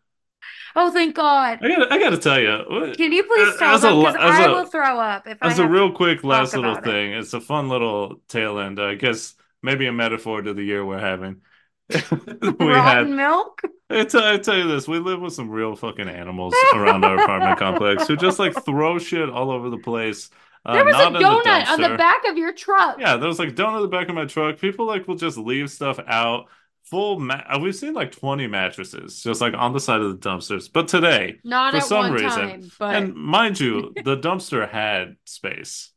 Oh, thank God. I gotta, I gotta tell you, Can you please tell as a, them? Because I a, will throw up if I As a have real quick last little it. thing, it's a fun little tail end. I guess maybe a metaphor to the year we're having. We had, milk? I tell, I tell you this, we live with some real fucking animals around our apartment complex who just like throw shit all over the place. Uh, There was not a in the donut on the back of your truck. Yeah, there was like donut on the back of my truck. People like will just leave stuff out. Full ma uh, we've seen like 20 mattresses just like on the side of the dumpsters. But today, Not for at some reason, time, but and mind you, the dumpster had space.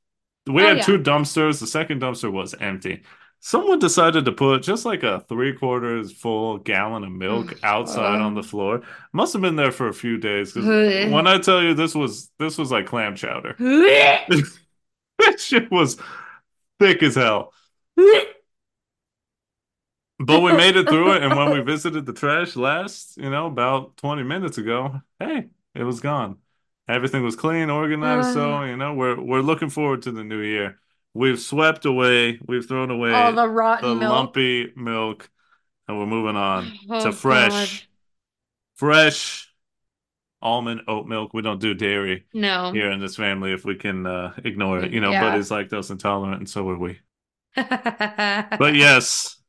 We Oh, had yeah. two dumpsters. The second dumpster was empty. Someone decided to put just like a three quarters full gallon of milk outside on the floor. Must have been there for a few days. when I tell you this was this was like clam chowder. That shit was thick as hell. But we made it through it, and when we visited the trash last, you know, about 20 minutes ago, hey, it was gone. Everything was clean, organized, so, you know, we're we're looking forward to the new year. We've swept away, we've thrown away All the the rotten milk. lumpy milk, and we're moving on Oh, to fresh, fresh almond oat milk. We don't do dairy No. here in this family if we can uh, ignore it. You know, Yeah. Buddy's lactose intolerant, and so are we. but But yes,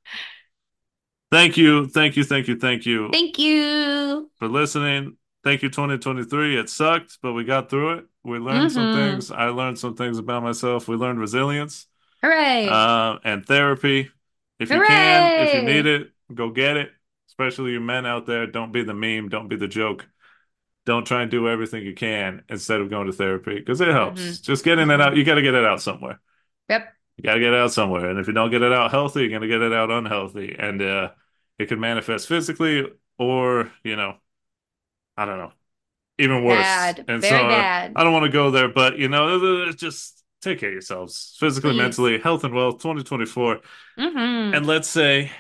thank you, thank you, thank you, thank you Thank you. for listening. Thank you, 2023. It sucked, but we got through it. We learned some Mhm. things. I learned some things about myself. We learned resilience Hooray. uh, and therapy. If you can, if you need it, go get it. Especially you men out there, don't be the meme, don't be the joke. Don't try and do everything you can instead of going to therapy because it helps. Mhm. Just getting it out, you got to get it out somewhere. yep. You got to get it out somewhere. And if you don't get it out healthy, you're going to get it out unhealthy. And uh, it could manifest physically or, you know, I don't know, even worse. Bad. And Very so uh, bad. I don't want to go there, but, you know, just take care of yourselves physically, Please. mentally, health and wealth 2024. hmm And let's say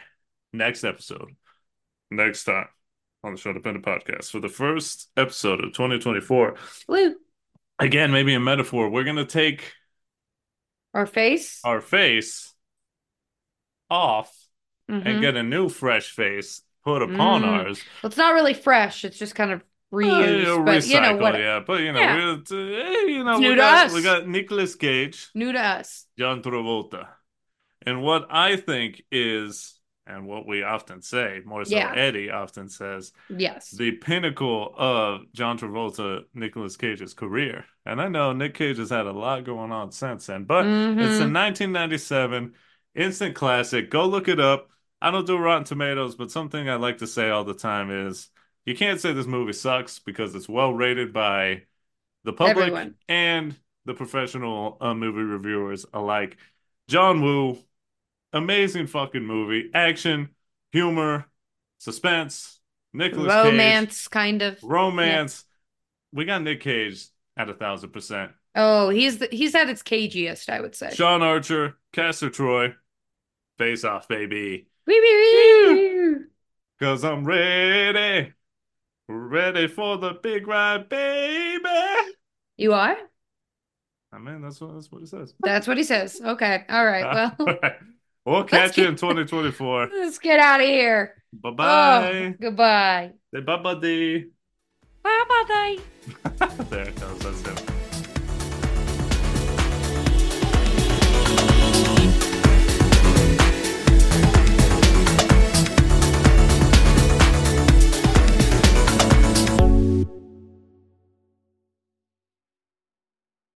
next episode, next time on the Show Dependent podcast for the first episode of 2024. Woo. Again, maybe a metaphor. We're going to take Our face. our face off and Mhm. get a new fresh face put upon Mm. ours. Well, it's not really fresh. It's just kind of reused. Uh, but you know recycle, what? yeah. But you know, Yeah. we're, uh, you know, we got we got Nicolas Cage, New to us. John Travolta, and what I think is, and what we often say, more so Yeah. Eddie often says, Yes. the pinnacle of John Travolta, Nicolas Cage's career. And I know Nick Cage has had a lot going on since then, but it's a Mhm. 1997 instant classic. Go look it up. I don't do Rotten Tomatoes, but something I like to say all the time is you can't say this movie sucks because it's well rated by the public Everyone. and the professional uh, movie reviewers alike. John Woo, amazing fucking movie. Action, humor, suspense, Nicolas Cage, Romance, kind of. romance. We got Nick Cage at a thousand percent. Oh, he's the, he's at its cagiest, I would say. Sean Archer, Castor Troy, face off, baby. Wee, wee, wee. Cause I'm ready. Ready for the big ride, baby. You are? I mean, that's what that's what it says. That's what he says. Okay. All right. Uh, well, we'll catch you in 2024. let's get out of here. Bye Oh, bye. goodbye. Say bye, buddy. Bye, bye. there it goes. That's it.